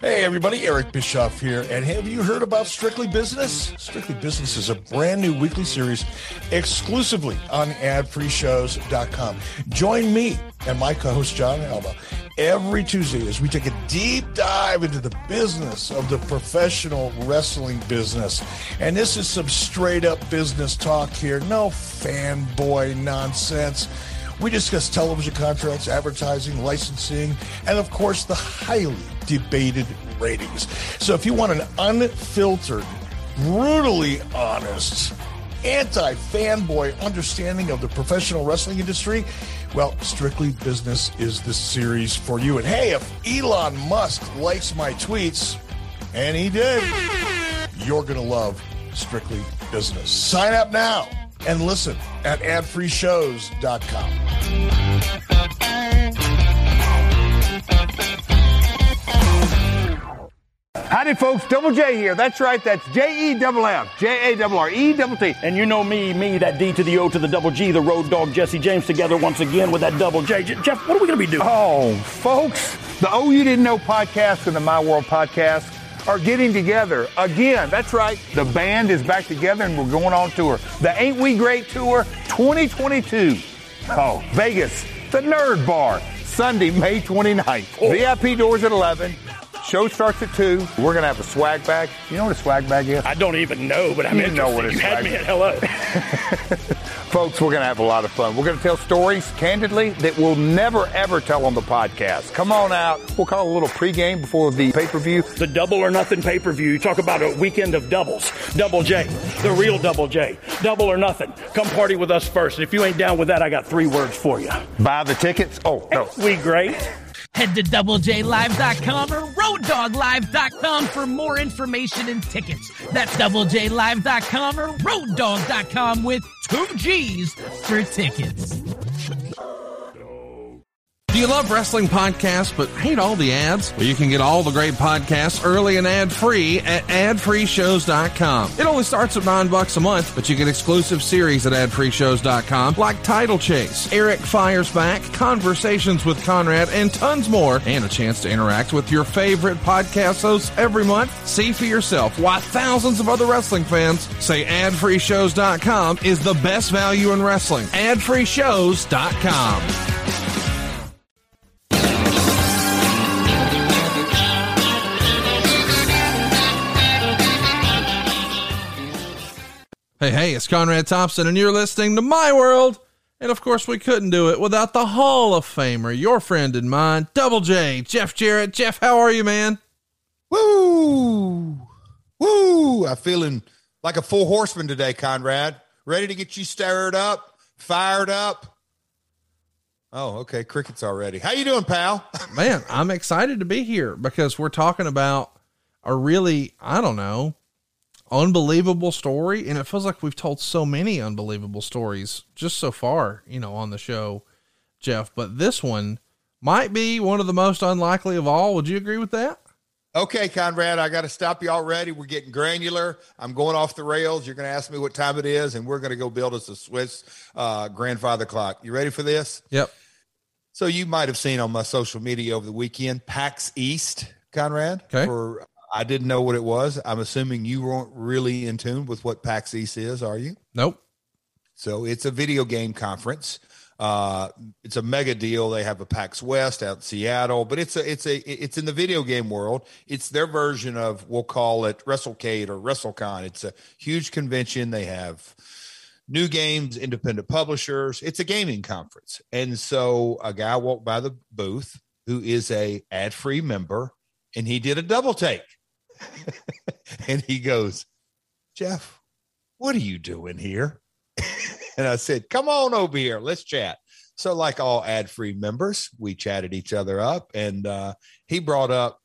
Hey everybody, Eric Bischoff here, and have you heard about Strictly Business? Strictly Business is a brand new weekly series exclusively on adfreeshows.com. Join me and my co-host Jon Alba every Tuesday as we take a deep dive into the business of the professional wrestling business. And this is some straight up business talk here, no fanboy nonsense. We discuss television contracts, advertising, licensing, and of course, the highly debated ratings. So if you want an unfiltered, brutally honest, anti fanboy understanding of the professional wrestling industry, well, Strictly Business is the series for you. And hey, if Elon Musk likes my tweets, and he did, you're going to love Strictly Business. Sign up now and listen at adfreeshows.com. Howdy, folks. Double J here. That's right. That's J E double F J A double R E double T. And you know me, me, that D to the O to the double G, the road dog Jesse James together once again with that double J. J- Jeff, what are we going to be doing? Oh, folks, the Oh You Didn't Know podcast and the My World podcast are getting together again. That's right. The band is back together and we're going on tour. The Ain't We Great Tour 2022. Oh, Vegas, the Nerd Bar, Sunday, May 29th. VIP doors at 11. Show starts at 2. We're going to have a swag bag. You know what a swag bag is? I don't even know, but I'm You interested. know what a you had me at hello. Folks, we're going to have a lot of fun. We're going to tell stories candidly that we'll never ever tell on the podcast. Come on out. We'll call a little pregame before the pay per view. the double or nothing pay per view. You talk about a weekend of doubles. Double J, the real Double J. Double or nothing. Come party with us first. And if you ain't down with that, I got three words for you. Buy the tickets. Oh, no. We great. Head to doublejlive.com or roaddog.live.com for more information and tickets. That's doublejlive.com or roaddog.com with two G's for tickets. You love wrestling podcasts but hate all the ads? Well, you can get all the great podcasts early and ad-free at adfreeshows.com. It only starts at nine bucks a month, but you get exclusive series at adfreeshows.com like Title Chase, Eric Fires Back, Conversations with Conrad, and tons more, and a chance to interact with your favorite podcast hosts every month. See for yourself why thousands of other wrestling fans say adfreeshows.com is the best value in wrestling. adfreeshows.com. Hey, hey, it's Conrad Thompson, and you're listening to My World. And of course, we couldn't do it without the Hall of Famer, your friend and mine, Double J, Jeff Jarrett. Jeff, how are you, man? Woo! Woo! I'm feeling like a full horseman today, Conrad. Ready to get you stirred up, fired up. Oh, okay. Crickets already. How you doing, pal? Man, I'm excited to be here because we're talking about a really, I don't know, unbelievable story. And it feels like we've told so many unbelievable stories just so far, you know, on the show, Jeff. But this one might be one of the most unlikely of all. Would you agree with that? Okay, Conrad, I got to stop you already. We're getting granular. I'm going off the rails. You're going to ask me what time it is, and we're going to go build us a Swiss uh, grandfather clock. You ready for this? Yep. So you might have seen on my social media over the weekend, PAX East, Conrad. Okay. For I didn't know what it was. I'm assuming you weren't really in tune with what PAX East is, are you? Nope. So it's a video game conference. Uh, it's a mega deal. They have a PAX West out in Seattle, but it's a it's a it's in the video game world. It's their version of we'll call it WrestleCade or WrestleCon. It's a huge convention. They have new games, independent publishers. It's a gaming conference, and so a guy walked by the booth who is a ad free member, and he did a double take, and he goes, Jeff, what are you doing here? and I said, Come on over here, let's chat. So, like all ad free members, we chatted each other up, and uh, he brought up,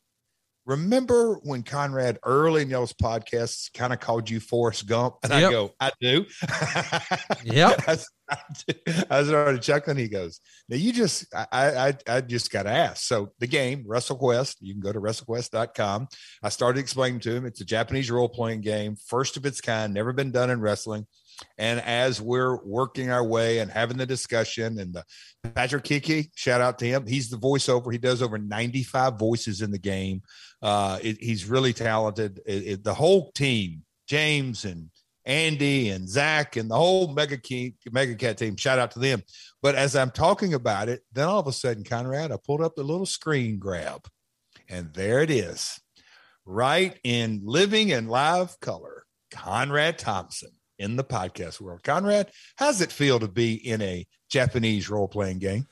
Remember when Conrad early in y'all's podcasts kind of called you Forrest Gump? And yep. I go, I do. yep. I, I, started chuckling. He goes, Now you just, I, I, I just got to ask. So, the game, WrestleQuest, you can go to WrestleQuest.com. I started explaining to him it's a Japanese role playing game, first of its kind, never been done in wrestling. And as we're working our way and having the discussion, and the Patrick Kiki, shout out to him. He's the voiceover. He does over 95 voices in the game. Uh, it, he's really talented. It, it, the whole team, James and Andy and Zach and the whole Mega Key, Mega Cat team, shout out to them. But as I'm talking about it, then all of a sudden, Conrad, I pulled up the little screen grab, and there it is, right in living and live color. Conrad Thompson in the podcast world. Conrad, how's it feel to be in a Japanese role playing game?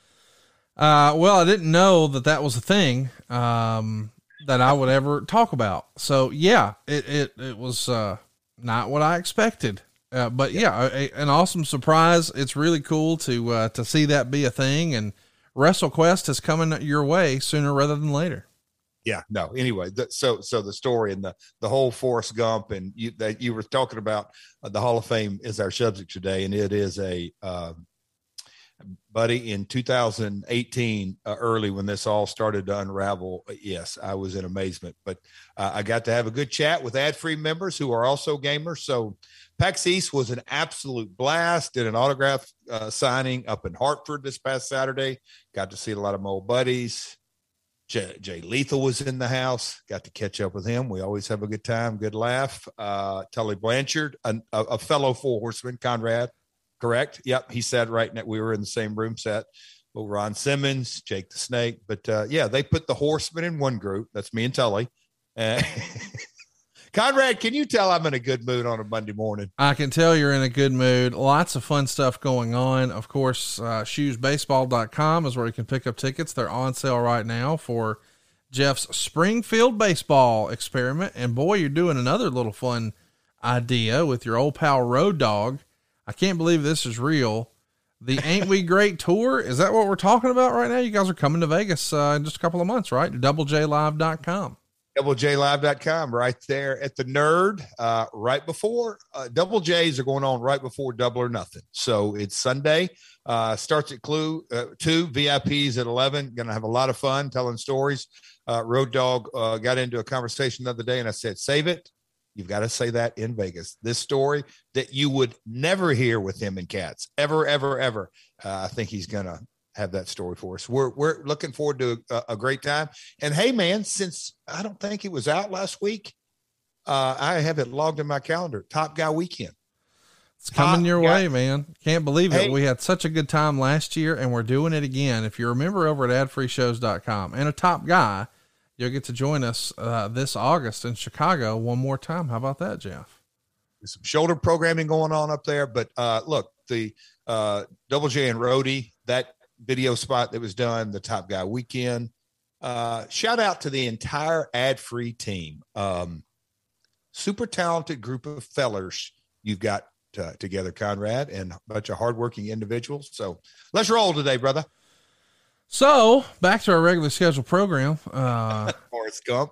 Uh, well, I didn't know that that was a thing um, that I would ever talk about. So yeah, it it it was uh, not what I expected. Uh, but yeah, a, an awesome surprise. It's really cool to uh, to see that be a thing, and WrestleQuest is coming your way sooner rather than later yeah no anyway the, so so the story and the the whole Forrest Gump and you that you were talking about uh, the Hall of Fame is our subject today and it is a uh, buddy in 2018 uh, early when this all started to unravel uh, yes I was in amazement but uh, I got to have a good chat with ad free members who are also gamers so PAX East was an absolute blast did an autograph uh, signing up in Hartford this past Saturday got to see a lot of my old buddies Jay, Jay, Lethal was in the house. Got to catch up with him. We always have a good time, good laugh. Uh, Tully Blanchard, a, a, fellow four horseman, Conrad, correct? Yep, he said right now we were in the same room set. Well, Ron Simmons, Jake the Snake, but uh, yeah, they put the horsemen in one group. That's me and Tully. Uh, Conrad, can you tell I'm in a good mood on a Monday morning? I can tell you're in a good mood. Lots of fun stuff going on. Of course, uh, shoesbaseball.com is where you can pick up tickets. They're on sale right now for Jeff's Springfield baseball experiment. And boy, you're doing another little fun idea with your old pal Road Dog. I can't believe this is real. The Ain't We Great tour. Is that what we're talking about right now? You guys are coming to Vegas uh, in just a couple of months, right? DoubleJLive.com doublejlive.com right there at the nerd uh, right before uh, double j's are going on right before double or nothing so it's sunday uh, starts at clue uh, 2 vips at 11 gonna have a lot of fun telling stories uh, road dog uh, got into a conversation the other day and i said save it you've got to say that in vegas this story that you would never hear with him and cats ever ever ever i think he's gonna have that story for us. We're we're looking forward to a, a, great time. And hey, man, since I don't think it was out last week, uh, I have it logged in my calendar. Top Guy Weekend. It's coming Top your guy. way, man. Can't believe it. We had such a good time last year, and we're doing it again. If you remember over at adfreeshows.com and a top guy, you'll get to join us uh, this August in Chicago one more time. How about that, Jeff? There's some shoulder programming going on up there, but uh, look, the uh, Double J and Rody that video spot that was done, the Top Guy Weekend. Uh, shout out to the entire ad free team. Um, super talented group of fellers you've got uh, together, Conrad, and a bunch of hardworking individuals. So let's roll today, brother. So back to our regular scheduled program. Uh, Forrest Gump.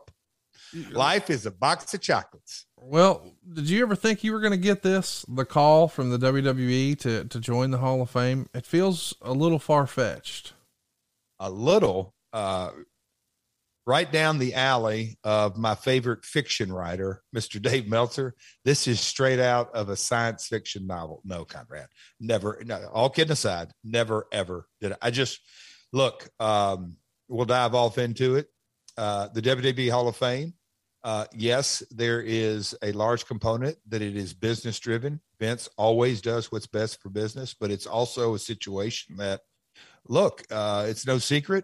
Life is a box of chocolates. Well, did you ever think you were going to get this, the call from the WWE to, to join the Hall of Fame? It feels a little far fetched. A little, uh, right down the alley of my favorite fiction writer, Mr. Dave Meltzer. This is straight out of a science fiction novel. No, Conrad, never. No, all kidding aside, never ever did I, I just look. Um, we'll dive off into it. Uh, the WWE Hall of Fame Uh, yes, there is a large component that it is business driven. Vince always does what's best for business, but it's also a situation that, look, uh, it's no secret.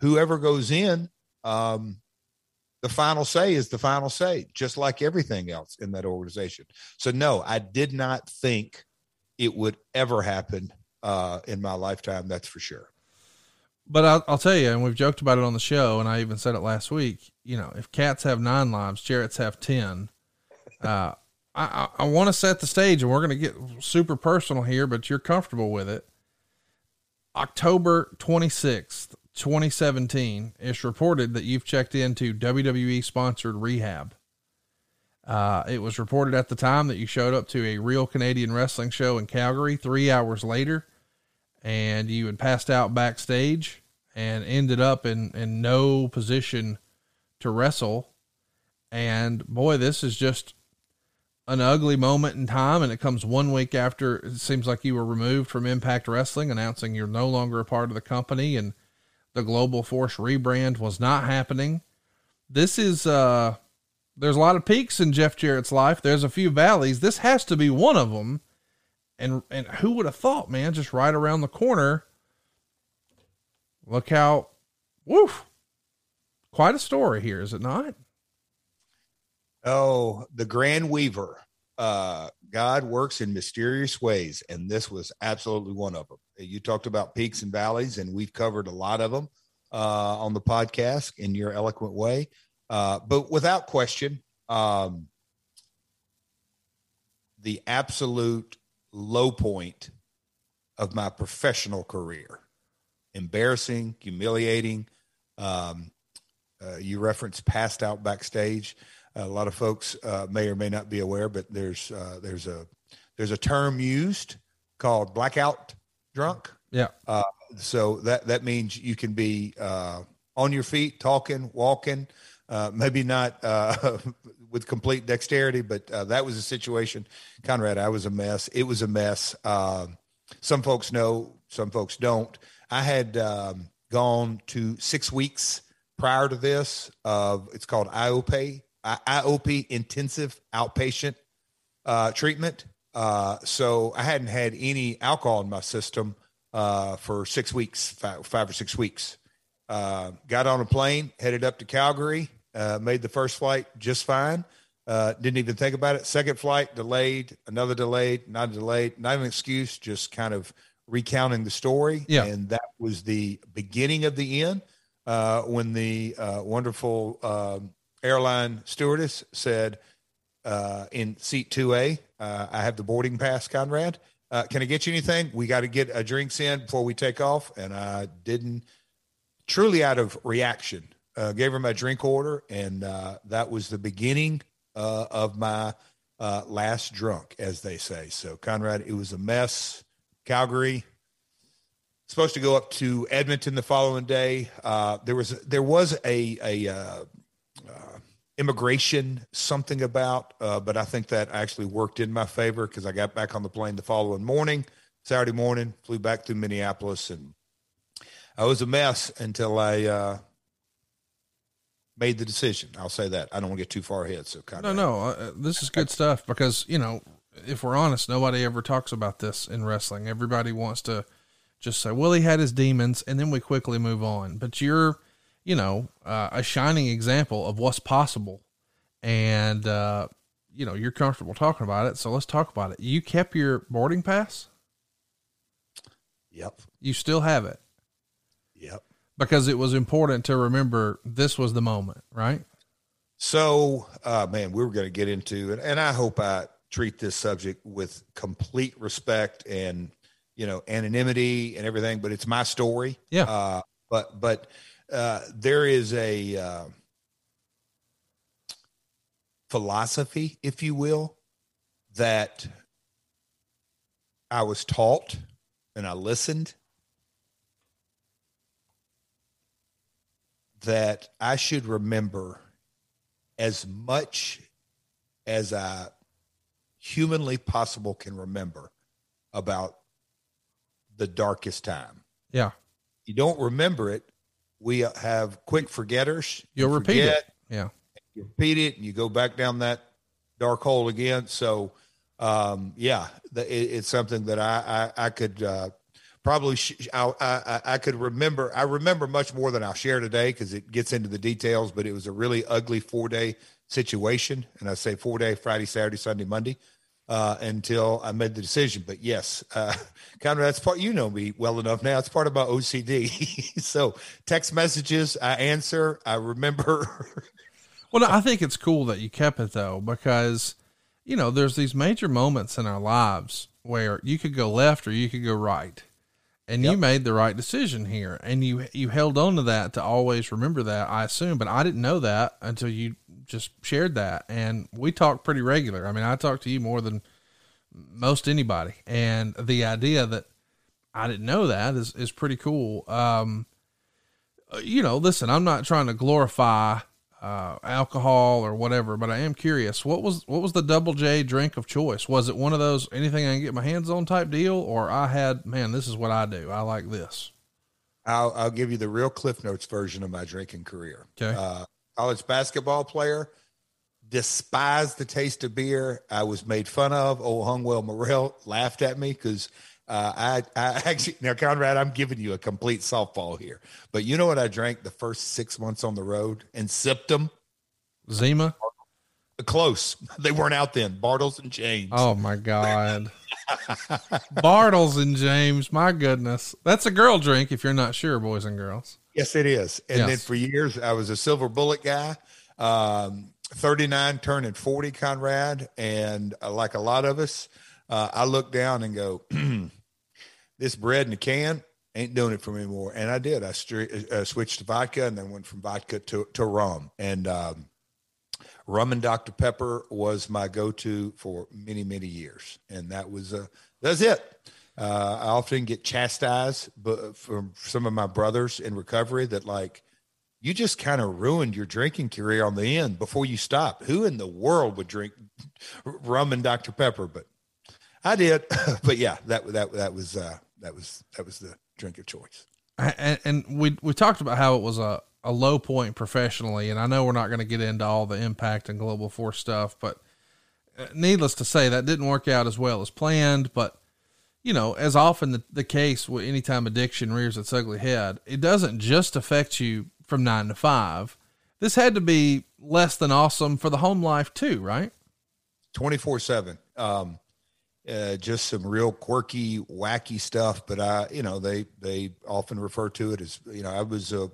Whoever goes in, um, the final say is the final say, just like everything else in that organization. So, no, I did not think it would ever happen uh, in my lifetime. That's for sure. But I'll, I'll, tell you, and we've joked about it on the show, and I even said it last week. You know, if cats have nine lives, Jarrett's have ten. Uh, I, I, I want to set the stage, and we're going to get super personal here, but you're comfortable with it. October 26th, 2017, it's reported that you've checked into WWE sponsored rehab. Uh, it was reported at the time that you showed up to a real Canadian wrestling show in Calgary three hours later and you had passed out backstage and ended up in, in no position to wrestle. And boy, this is just an ugly moment in time. And it comes one week after it seems like you were removed from Impact Wrestling, announcing you're no longer a part of the company and the Global Force rebrand was not happening. This is, uh, there's a lot of peaks in Jeff Jarrett's life. There's a few valleys. This has to be one of them. And and who would have thought, man, just right around the corner. Look how woof. Quite a story here, is it not? Oh, the Grand Weaver. Uh, God works in mysterious ways, and this was absolutely one of them. You talked about peaks and valleys, and we've covered a lot of them uh, on the podcast in your eloquent way. Uh, but without question, um, the absolute low point of my professional career. Embarrassing, humiliating. Um, uh, you referenced passed out backstage. a lot of folks uh, may or may not be aware, but there's uh, there's a there's a term used called blackout drunk. Yeah. Uh, so that that means you can be uh, on your feet, talking, walking, uh, maybe not with complete dexterity, but uh, that was a situation. Conrad, I was a mess. It was a mess. Uh, some folks know, some folks don't. I had um, gone to six weeks prior to this of it's called IOP, IOP intensive outpatient uh, treatment. Uh, so I hadn't had any alcohol in my system uh, for six weeks, five, five or six weeks. Uh, got on a plane, headed up to Calgary. Uh, made the first flight just fine. Uh, didn't even think about it. Second flight delayed, another delayed, not delayed, not an excuse, just kind of recounting the story. Yeah. And that was the beginning of the end uh, when the uh, wonderful um, airline stewardess said uh, in seat 2A, uh, I have the boarding pass, Conrad. can I get you anything? We got to get a drinks in before we take off. And I didn't, truly out of reaction, uh, gave her my drink order, and uh, that was the beginning uh, of my uh, last drunk, as they say. So, Conrad, it was a mess. Calgary, supposed to go up to Edmonton the following day. Uh, there was there was a a uh, immigration something about, but I think that actually worked in my favor because I got back on the plane the following morning, Saturday morning, flew back through Minneapolis, and I was a mess until I made the decision. I'll say that. I don't want to get too far ahead. So kind no, no, uh, this is good stuff because you know, if we're honest, nobody ever talks about this in wrestling. Everybody wants to just say, "Well, he had his demons," and then we quickly move on. But you're, you know, uh, a shining example of what's possible, and uh, you know, you're comfortable talking about it. So let's talk about it. You kept your boarding pass. Yep. You still have it. Because it was important to remember this was the moment, right? So, uh, man, we were going to get into it, and I hope I treat this subject with complete respect and you know anonymity and everything. But it's my story. Yeah. Uh, but but uh, there is a uh, philosophy, if you will, that I was taught, and I listened, that I should remember as much as I humanly possible can remember about the darkest time. Yeah. You don't remember it. We have quick forgetters. You'll repeat forget, it. Yeah. You repeat it and you go back down that dark hole again. So, um, yeah, the, it, it's something that I, I, I could, uh, probably, sh- I, I, I could remember, I remember much more than I'll share today because it gets into the details, but it was a really ugly four day situation. And I say four day, Friday, Saturday, Sunday, Monday uh, until I made the decision. But yes, uh, of that's part. You know me well enough now. It's part of my OCD. so text messages, I answer. I remember. well, I think it's cool that you kept it though, because you know there's these major moments in our lives where you could go left or you could go right. And yep. you made the right decision here, and you you held on to that to always remember that. I assume, but I didn't know that until you just shared that, and we talk pretty regular. I mean, I talk to you more than most anybody, and the idea that I didn't know that is is pretty cool. Um, uh, you know, listen, I'm not trying to glorify uh, alcohol or whatever, but I am curious. What was what was the Double J drink of choice? Was it one of those anything I can get my hands on type deal, or I had man, this is what I do. I like this. I'll I'll give you the real Cliff Notes version of my drinking career. Okay. Uh, college basketball player, despised the taste of beer. I was made fun of. Old Hungwell Morrell laughed at me because uh, I, I actually now Conrad, I'm giving you a complete softball here. But you know what I drank the first six months on the road and sipped them? Zima. Close. They weren't out then. Bartles and James. Oh my God. Bartles and James. My goodness. That's a girl drink if you're not sure, boys and girls. Yes, it is. And yes. then for years, I was a silver bullet guy. Um, 39 turning 40, Conrad. And uh, like a lot of us, uh, I look down and go, this bread in a can ain't doing it for me anymore. And I did. I uh, switched to vodka and then went from vodka to, to rum. And um, rum and Dr. Pepper was my go to for many, many years. And that was, uh, that's it. Uh, I often get chastised but from some of my brothers in recovery that like you just kind of ruined your drinking career on the end before you stop. Who in the world would drink rum and Dr Pepper? But I did. but yeah, that that that was uh, that was that was the drink of choice. And, and we we talked about how it was a a low point professionally, and I know we're not going to get into all the impact and global force stuff, but uh, needless to say, that didn't work out as well as planned. But you know, as often the, the case with anytime addiction rears its ugly head, it doesn't just affect you from nine to five. This had to be less than awesome for the home life too, right? 24 seven. Um, uh, just some real quirky, wacky stuff. But I, you know, they, they often refer to it as, you know, I was a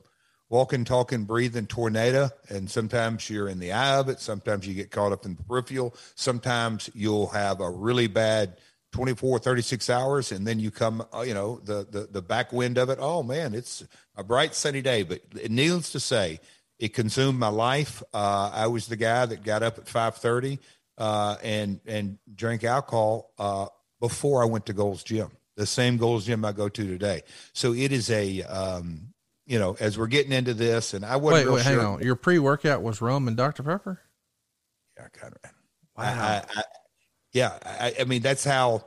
walking, talking, breathing tornado. And sometimes you're in the eye of it. Sometimes you get caught up in the peripheral. Sometimes you'll have a really bad 24 36 hours and then you come uh, you know the, the the back wind of it oh man it's a bright sunny day but needless to say it consumed my life uh, i was the guy that got up at 5.30 uh, and and drank alcohol uh, before i went to gold's gym the same gold's gym i go to today so it is a um, you know as we're getting into this and i wasn't wait, wait sure. hang on your pre-workout was rum and dr pepper yeah kind of wow I, I, yeah, I, I mean that's how.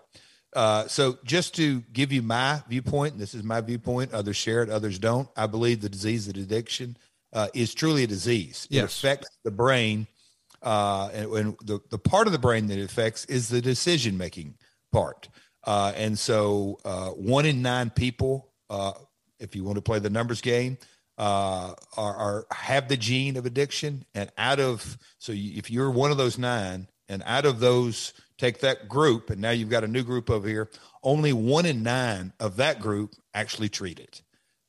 Uh, so just to give you my viewpoint, and this is my viewpoint. Others share it, others don't. I believe the disease of addiction uh, is truly a disease. Yes. It affects the brain, uh, and, and, the the part of the brain that it affects is the decision making part. Uh, and so, uh, one in nine people, uh, if you want to play the numbers game, are, are have the gene of addiction. And out of so, you, if you're one of those nine, and out of those take that group, and now you've got a new group over here. Only one in nine of that group actually treat it.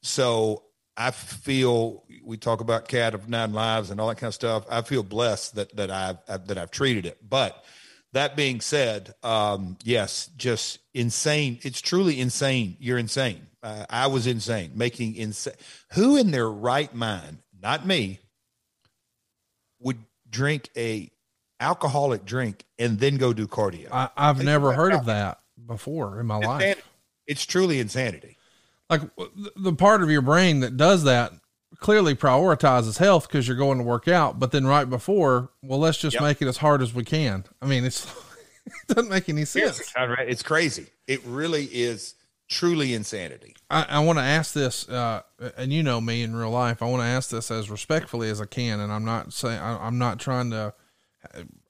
So I feel we talk about cat of nine lives and all that kind of stuff. I feel blessed that that I've, that I've treated it. But that being said, um, yes, just insane. It's truly insane. You're insane. Uh, I was insane, making insane. Who in their right mind, not me, would drink a alcoholic drink and then go do cardio. I, have never heard of that before in my insanity. life. It's truly insanity. Like the part of your brain that does that clearly prioritizes health because you're going to work out, but then right before, well, let's just yep. make it as hard as we can. I mean, it's it doesn't make any sense. It's crazy. It really is truly insanity. I, I want to ask this, uh, and you know me in real life. I want to ask this as respectfully as I can, and I'm not saying I, I'm not trying to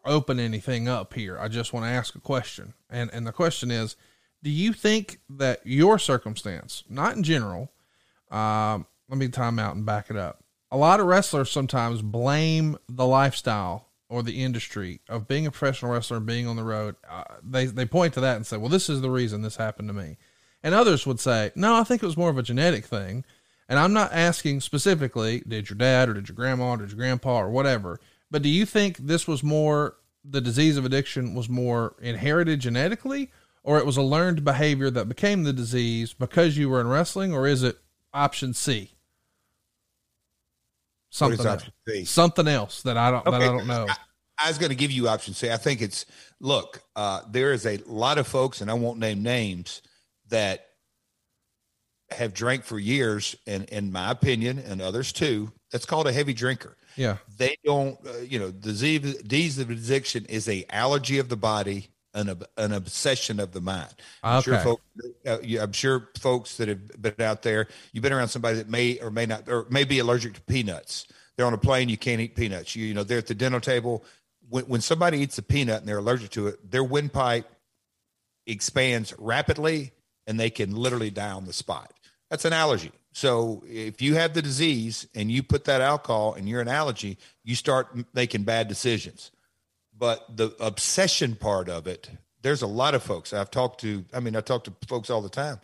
open anything up here. I just want to ask a question, and and the question is, do you think that your circumstance, not in general, um, let me time out and back it up. A lot of wrestlers sometimes blame the lifestyle or the industry of being a professional wrestler and being on the road. Uh, they they point to that and say, "Well, this is the reason this happened to me." And others would say, "No, I think it was more of a genetic thing." And I'm not asking specifically, did your dad or did your grandma or did your grandpa or whatever, but do you think this was more the disease of addiction was more inherited genetically or it was a learned behavior that became the disease because you were in wrestling or is it option C? Something else. Something else that I don't okay. that I don't know. I, I was going to give you option C. I think it's look, uh, there is a lot of folks, and I won't name names, that have drank for years, and in my opinion, and others too, that's called a heavy drinker. Yeah, they don't. Uh, you know, disease disease of addiction is a allergy of the body an, an obsession of the mind. I'm, okay. sure folks, uh, I'm sure folks that have been out there, you've been around somebody that may or may not, or may be allergic to peanuts. They're on a plane, you can't eat peanuts. You, you know, they're at the dinner table. When, when somebody eats a peanut and they're allergic to it, their windpipe expands rapidly and they can literally die on the spot. That's an allergy. So if you have the disease and you put that alcohol and you're an allergy, you start making bad decisions. But the obsession part of it, there's a lot of folks I've talked to. I mean, I talk to folks all the time.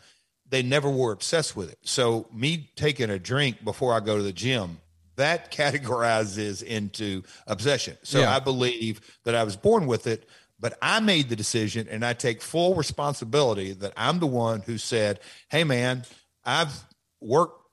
They never were obsessed with it. So me taking a drink before I go to the gym, that categorizes into obsession. So yeah. I believe that I was born with it, but I made the decision and I take full responsibility that I'm the one who said, Hey man, I've worked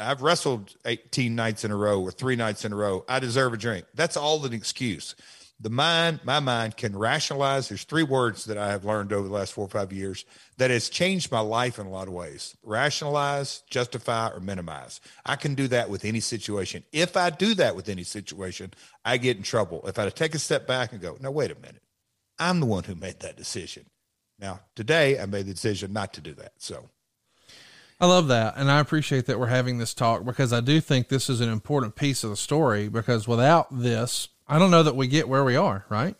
I've wrestled 18 nights in a row or three nights in a row. I deserve a drink. That's all an excuse. The mind, my mind can rationalize. There's three words that I have learned over the last four or five years that has changed my life in a lot of ways rationalize, justify, or minimize. I can do that with any situation. If I do that with any situation, I get in trouble. If I take a step back and go, now, wait a minute, I'm the one who made that decision. Now, today I made the decision not to do that. So, I love that. And I appreciate that we're having this talk because I do think this is an important piece of the story because without this, I don't know that we get where we are, right?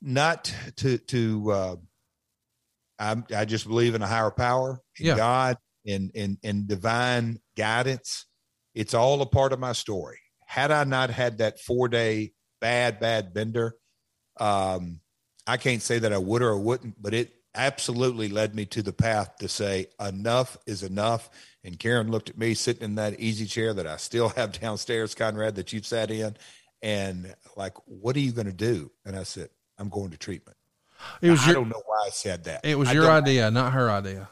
Not to, to, uh, I, I just believe in a higher power, in yeah. God, in, in, in divine guidance. It's all a part of my story. Had I not had that four day bad, bad bender, um, I can't say that I would or I wouldn't, but it absolutely led me to the path to say enough is enough. And Karen looked at me sitting in that easy chair that I still have downstairs, Conrad, that you've sat in, and like, what are you going to do? And I said, I'm going to treatment. It was. Your, I don't know why I said that. It was your idea, not her idea.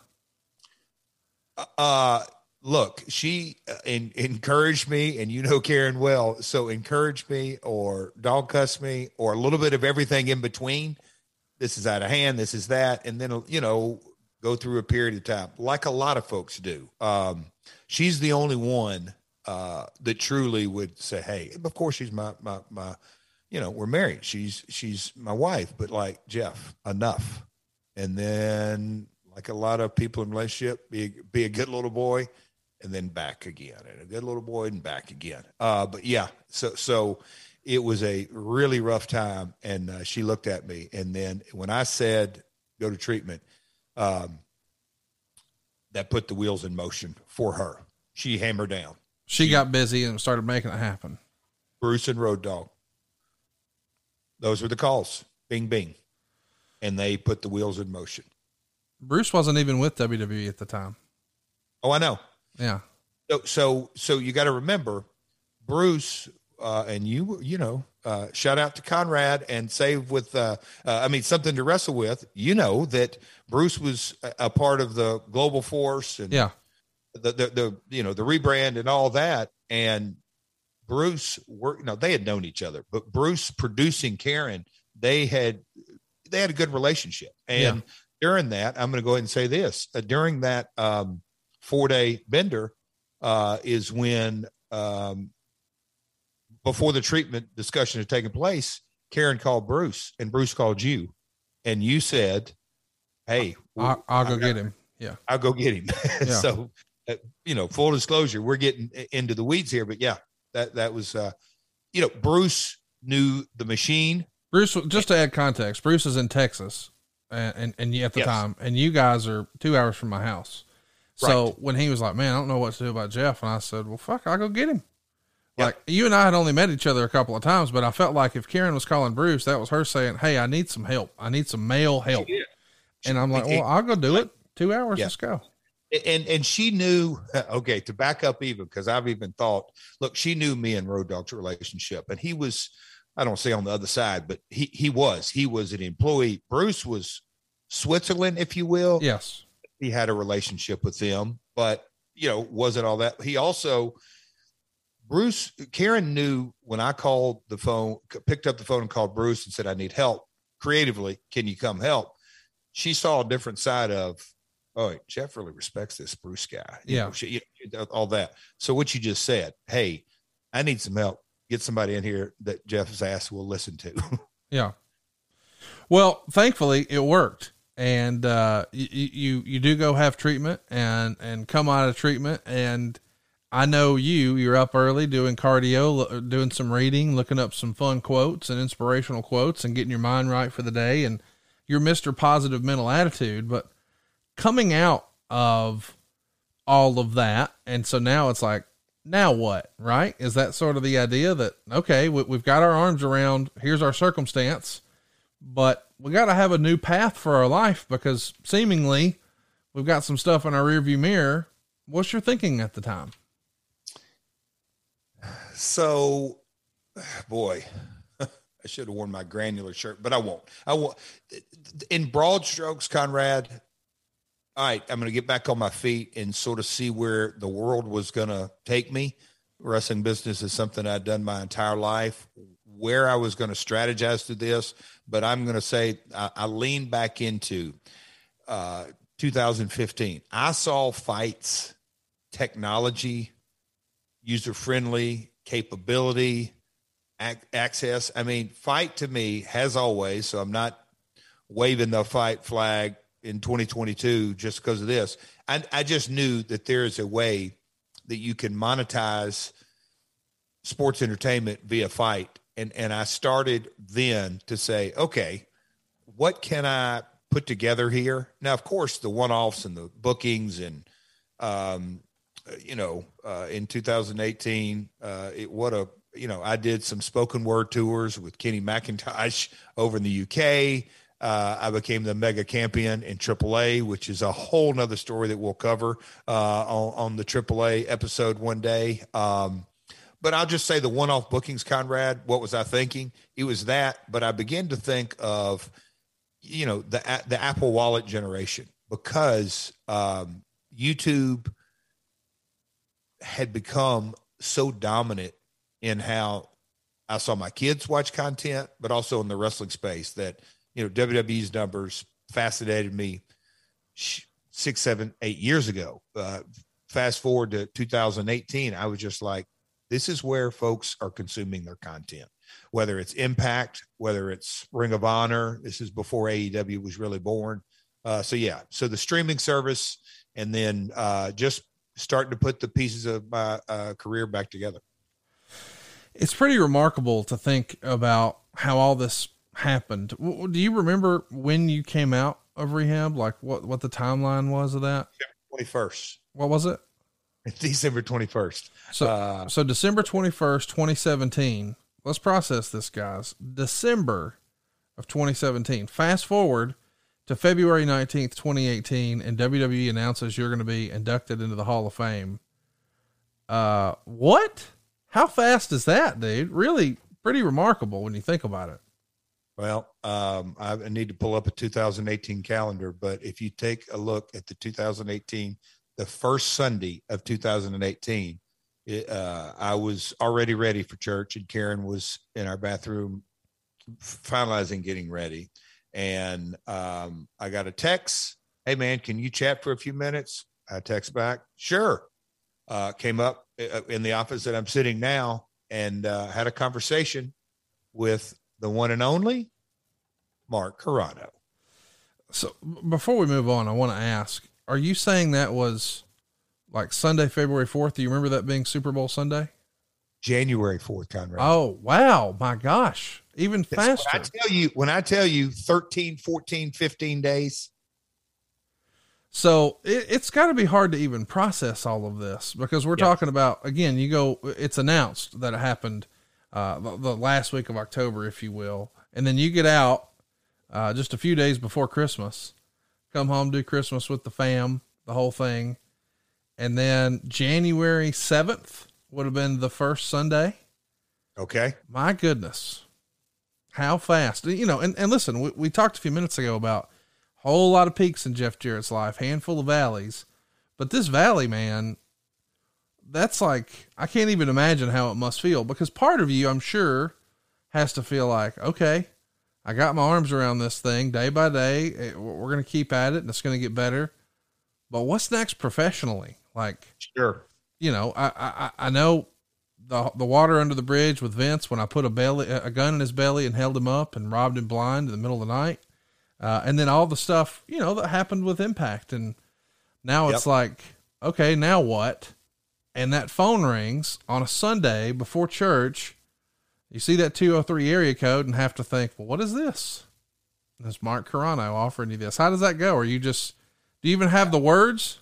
Uh, look, she uh, in, encouraged me, and you know Karen well. So encourage me, or dog cuss me, or a little bit of everything in between this is out of hand, this is that, and then you know go through a period of time like a lot of folks do. Um, she's the only one uh, that truly would say, "Hey, of course she's my my my." You know, we're married. She's she's my wife, but like Jeff, enough. And then, like a lot of people in relationship, be be a good little boy, and then back again, and a good little boy, and back again. Uh, but yeah, so so it was a really rough time. And uh, she looked at me. And then when I said, go to treatment, um, that put the wheels in motion for her. She hammered down. She, she got busy and started making it happen. Bruce and Road Dog. Those were the calls. Bing, bing. And they put the wheels in motion. Bruce wasn't even with WWE at the time. Oh, I know. Yeah. So, so, so you got to remember, Bruce uh, and you you know uh, shout out to Conrad and save with uh, uh, I mean something to wrestle with. You know that Bruce was a, a part of the global force and yeah, the, the, the you know the rebrand and all that. And Bruce were you know they had known each other, but Bruce producing Karen, they had they had a good relationship. And yeah. during that, I'm going to go ahead and say this: uh, during that um, four day bender uh, is when um, before the treatment discussion had taken place, Karen called Bruce and Bruce called you and you said, "Hey, I'll, I'll go get him." Yeah, I'll go get him. Yeah. so, uh, you know, full disclosure, we're getting into the weeds here, but yeah, that that was, uh, you know, Bruce knew the machine. Bruce, just to add context, Bruce is in Texas, and and, and at the Yes. time, and you guys are two hours from my house. So Right. when he was like, "Man, I don't know what to do about Jeff," and I said, "Well, fuck, I'll go get him." Yep. Like you and I had only met each other a couple of times, but I felt like if Karen was calling Bruce, that was her saying, "Hey, I need some help. I need some male help." did. And I'm like, "Well, I'll go do it. Two hours. Yeah. Let's go." and and she knew okay to back up even because i've even thought look she knew me and road dog's relationship and he was i don't say on the other side but he he was he was an employee bruce was switzerland if you will Yes. he had a relationship with them but you know wasn't all that he also bruce karen knew when i called the phone picked up the phone and called bruce and said i need help creatively can you come help she saw a different side of oh jeff really respects this bruce guy You Yeah. know, she, you know, all that so what you just said hey i need some help get somebody in here that jeff's ass will listen to Yeah. Well, thankfully it worked. And, uh, you, you, you do go have treatment and, and come out of treatment. And I know you, you're up early doing cardio, doing some reading, looking up some fun quotes and inspirational quotes and getting your mind right for the day. And you're Mr. Positive Mental Attitude, but coming out of all of that. And so now it's like, now what, right? Is that sort of the idea that, okay, we, we've got our arms around, here's our circumstance, but we got to have a new path for our life because seemingly we've got some stuff in our rearview mirror. What's your thinking at the time? So, boy, I should have worn my granular shirt, but I won't. I won't. In broad strokes, Conrad. All right, I'm going to get back on my feet and sort of see where the world was going to take me. Wrestling business is something I've done my entire life. Where I was going to strategize to this, but I'm going to say I, I leaned back into uh, 2015. I saw fights, technology, user friendly capability ac- access. I mean FITE to me has always so i'm not waving the FITE flag in 2022 just because of this. I, I just knew that there is a way that you can monetize sports entertainment via FITE. And and i started then to say okay what can i put together here? Now of course the one-offs and the bookings and um, you know, uh, in 2018, uh, it, what a, you know, I did some spoken word tours with Kenny McIntosh over in the UK. Uh, I became the mega champion in AAA, which is a whole nother story that we'll cover uh, on, on the AAA episode one day. Um, but I'll just say the one-off bookings, Conrad. What was I thinking? It was that, but I began to think of, you know, the the Apple Wallet generation because um, YouTube had become so dominant in how I saw my kids watch content, but also in the wrestling space that, you know, WWE's numbers fascinated me six, seven, eight years ago. Uh, fast forward to 2018, I was just like, this is where folks are consuming their content, whether it's Impact, whether it's Ring of Honor. This is before AEW was really born. Uh, so, yeah, so the streaming service and then uh, just starting to put the pieces of my uh, career back together. It's pretty remarkable to think about how all this happened. Do you remember when you came out of rehab? Like what, what the timeline was of that? 21st, What was it? December 21st. So, Uh, so December 21st, 2017. Let's process this, guys. December of 2017. Fast forward to February 19th, 2018, and WWE announces you're going to be inducted into the Hall of Fame. Uh, what? How fast is that, dude? Really pretty remarkable when you think about it. Well, um, I need to pull up a 2018 calendar, but if you take a look at the 2018, the first Sunday of 2018, it, uh, I was already ready for church, and Karen was in our bathroom finalizing getting ready. And um, I got a text, Hey, man, can you chat for a few minutes? I text back, Sure. Uh, came up uh, in the office that I'm sitting now and uh, had a conversation with the one and only Mark Carrano. So before we move on, I want to ask: Are you saying that was like Sunday, February fourth? Do you remember that being Super Bowl Sunday? January 4th, Conrad. Oh, wow. My gosh. Even faster. When I tell you, when I tell you 13, 14, 15 days. So it, it's got to be hard to even process all of this because we're talking about, again, you go, it's announced that it happened uh, the, the, last week of October, if you will. And then you get out uh, just a few days before Christmas, come home, do Christmas with the fam, the whole thing. And then January 7th, would have been the first Sunday. Okay. My goodness. How fast, you know, and, and listen, we, we talked a few minutes ago about a whole lot of peaks in Jeff Jarrett's life, handful of valleys, but this valley, man, that's like, I can't even imagine how it must feel because part of you, I'm sure, has to feel like, okay, I got my arms around this thing day by day. Eh, we're going to keep at it and it's going to get better. But what's next professionally? Like, sure you know, I, I, I know the, the water under the bridge with Vince when I put a belly, a gun in his belly and held him up and robbed him blind in the middle of the night. Uh, and then all the stuff, you know, that happened with impact. And now it's yep. like, okay, now what? And that phone rings on a Sunday before church. You see that 203 area code and have to think, well, what is this? And it's Mark Carrano offering you this. How does that go? Are you just, do you even have the words?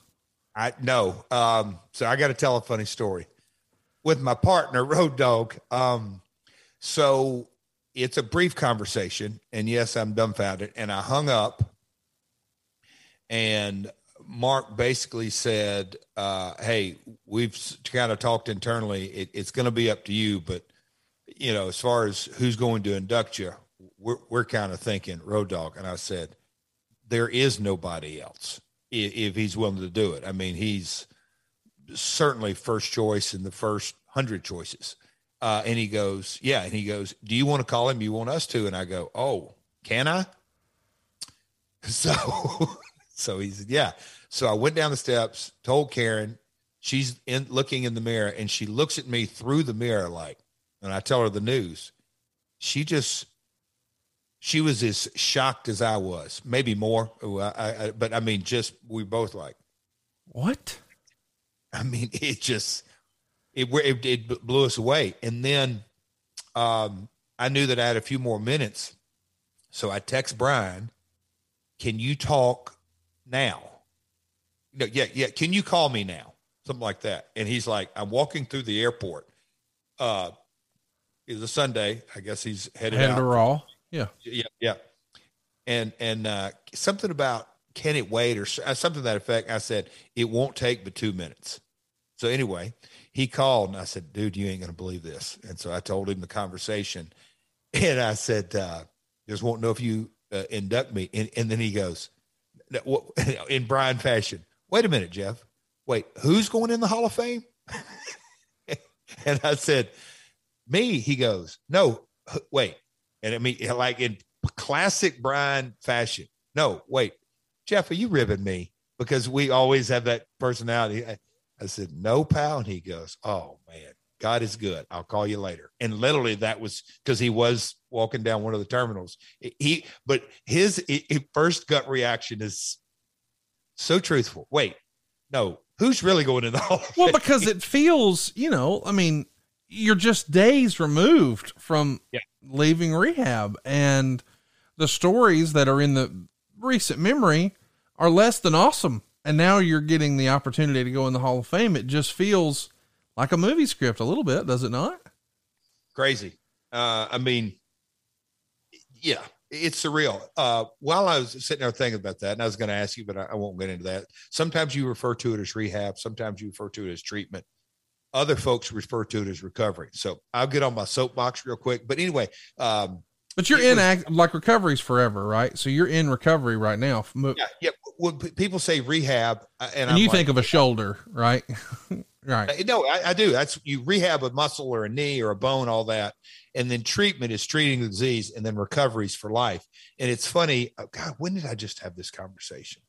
I no. Um, so I got to tell a funny story with my partner, Road Dog. Um, so it's a brief conversation, and yes, I'm dumbfounded. And I hung up, and Mark basically said, uh, "Hey, we've kind of talked internally. It, it's going to be up to you, but you know, as far as who's going to induct you, we're we're kind of thinking Road Dog." And I said, "There is nobody else." if, if he's willing to do it. I mean, he's certainly first choice in the first hundred choices. Uh, and he goes, yeah. And he goes, do you want to call him? You want us to? And I go, oh, can I? So, so he said, yeah. So I went down the steps, told Karen, she's in looking in the mirror and she looks at me through the mirror, like, and I tell her the news. She just she was as shocked as I was, maybe more. I, I, but I mean, just we both like, what? I mean, it just it, it it blew us away. And then um, I knew that I had a few more minutes, so I text Brian, "Can you talk now?" No, yeah, yeah. Can you call me now? Something like that. And he's like, "I'm walking through the airport." Uh, it's a Sunday. I guess he's headed, headed out. to Raw yeah. Yeah. Yeah. And, and, uh, something about can it wait or uh, something that effect. I said, it won't take but two minutes. So anyway, he called and I said, dude, you ain't going to believe this. And so I told him the conversation and I said, uh, just won't know if you uh, induct me. And, and then he goes in Brian fashion, wait a minute, Jeff, wait, who's going in the hall of fame? and I said, me, he goes, no, wait, and I mean, like in classic Brian fashion. No, wait, Jeff, are you ribbing me? Because we always have that personality. I, said, no, pal. And he goes, oh, man, God is good. I'll call you later. And literally that was because he was walking down one of the terminals. He, but his, his first gut reaction is so truthful. Wait, no, who's really going in the hall? Well, because it feels, you know, I mean, you're just days removed from yeah. leaving rehab and the stories that are in the recent memory are less than awesome and now you're getting the opportunity to go in the hall of fame it just feels like a movie script a little bit does it not crazy uh i mean yeah it's surreal uh while i was sitting there thinking about that and i was going to ask you but I, I won't get into that sometimes you refer to it as rehab sometimes you refer to it as treatment other folks refer to it as recovery. So I'll get on my soapbox real quick. But anyway, um, but you're in was, act like recovery's forever, right? So you're in recovery right now. Yeah, yeah. When people say rehab, uh, and, and you like, think of a shoulder, right? right. Uh, no, I, I, do. That's you rehab a muscle or a knee or a bone, all that, and then treatment is treating the disease, and then recoveries for life. And it's funny. Oh God, when did I just have this conversation?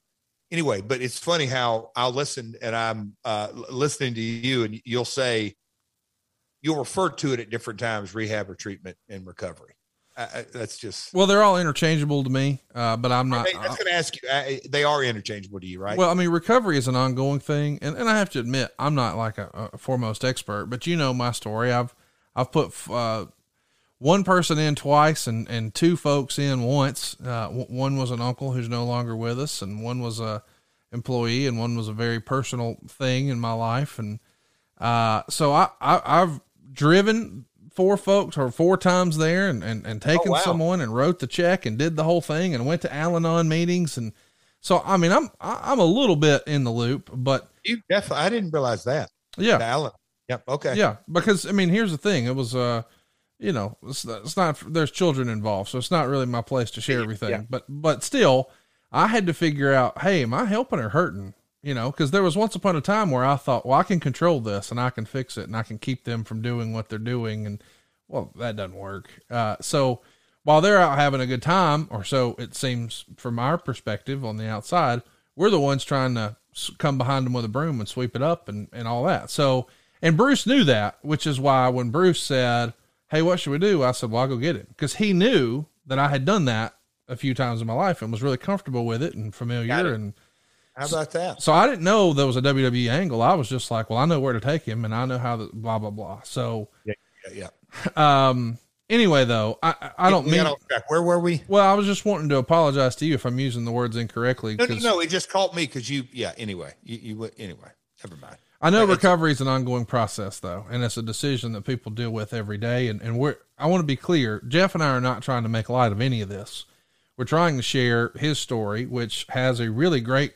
anyway, but it's funny how I'll listen and I'm uh, listening to you and you'll say, you'll refer to it at different times, rehab or treatment and recovery. I, I, that's just well, they're all interchangeable to me, uh, but I'm not. I was going to ask you. I, they are interchangeable to you, right? Well, I mean, recovery is an ongoing thing, and, and I have to admit, I'm not like a, a foremost expert, but you know my story. I've I've put uh, one person in twice and, and two folks in once. Uh, w- one was an uncle who's no longer with us, and one was a employee, and one was a very personal thing in my life. And uh, so I, I I've driven four folks or four times there and, and, and taken Oh, wow. someone and wrote the check and did the whole thing and went to Al-Anon meetings. And so, I mean, I'm, I'm a little bit in the loop, but you definitely. I didn't realize that. yeah, Alan. Yep. Okay. yeah, because I mean, here's the thing. It was, uh, you know, it's not, it's not, there's children involved, so it's not really my place to share everything, Yeah. but, but still I had to figure out, Hey, am I helping or hurting? You know, cause there was once upon a time where I thought, well, I can control this and I can fix it and I can keep them from doing what they're doing. And well, that doesn't work. Uh, so while they're out having a good time or so it seems from our perspective on the outside, we're the ones trying to come behind them with a broom and sweep it up and, and all that. So, and Bruce knew that, which is why when Bruce said, Hey, what should we do? I said, well, I'll go get it. Cause he knew that I had done that a few times in my life and was really comfortable with it and familiar. It. And How about that? so I didn't know there was a WWE angle. I was just like, well, I know where to take him and I know how to blah, blah, blah. So, Yeah. Yeah. yeah. um, anyway, though, I, I don't We mean. Where were we? well, I was just wanting to apologize to you if I'm using the words incorrectly. No, no, no. It just caught me because you. Yeah. Anyway, you. you anyway. Never mind. I know recovery is an ongoing process though, and it's a decision that people deal with every day. And, and we're, I want to be clear. Jeff and I are not trying to make light of any of this. We're trying to share his story, which has a really great,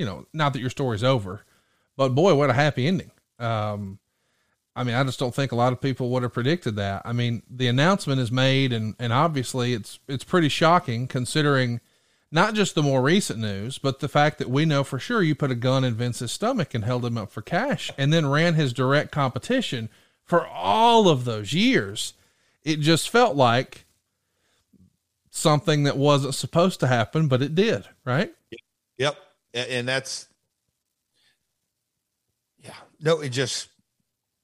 you know, not that your story's over, but boy, what a happy ending. Um, I mean, I just don't think a lot of people would have predicted that. I mean, the announcement is made and, and obviously it's, it's pretty shocking considering not just the more recent news, but the fact that we know for sure you put a gun in Vince's stomach and held him up for cash and then ran his direct competition for all of those years. It just felt like something that wasn't supposed to happen, but it did, right? Yep. And that's. Yeah. No. It just.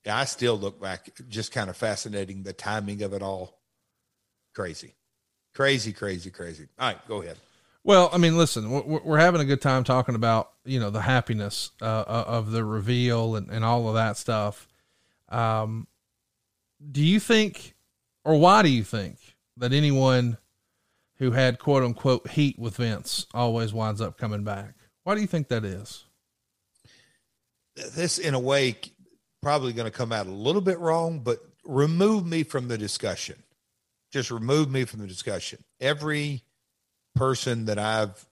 Yeah. I still look back. Just kind of fascinating. The timing of it all. Crazy. Crazy. Crazy. Crazy. All right. Go ahead. Well, I mean, listen, we're, we're having a good time talking about, you know, the happiness uh, of the reveal and, and all of that stuff. Um, do you think, or why do you think that anyone who had quote unquote heat with Vince always winds up coming back? Why do you think that is? this in a way probably going to come out a little bit wrong but remove me from the discussion. Just remove me from the discussion. Every person that i've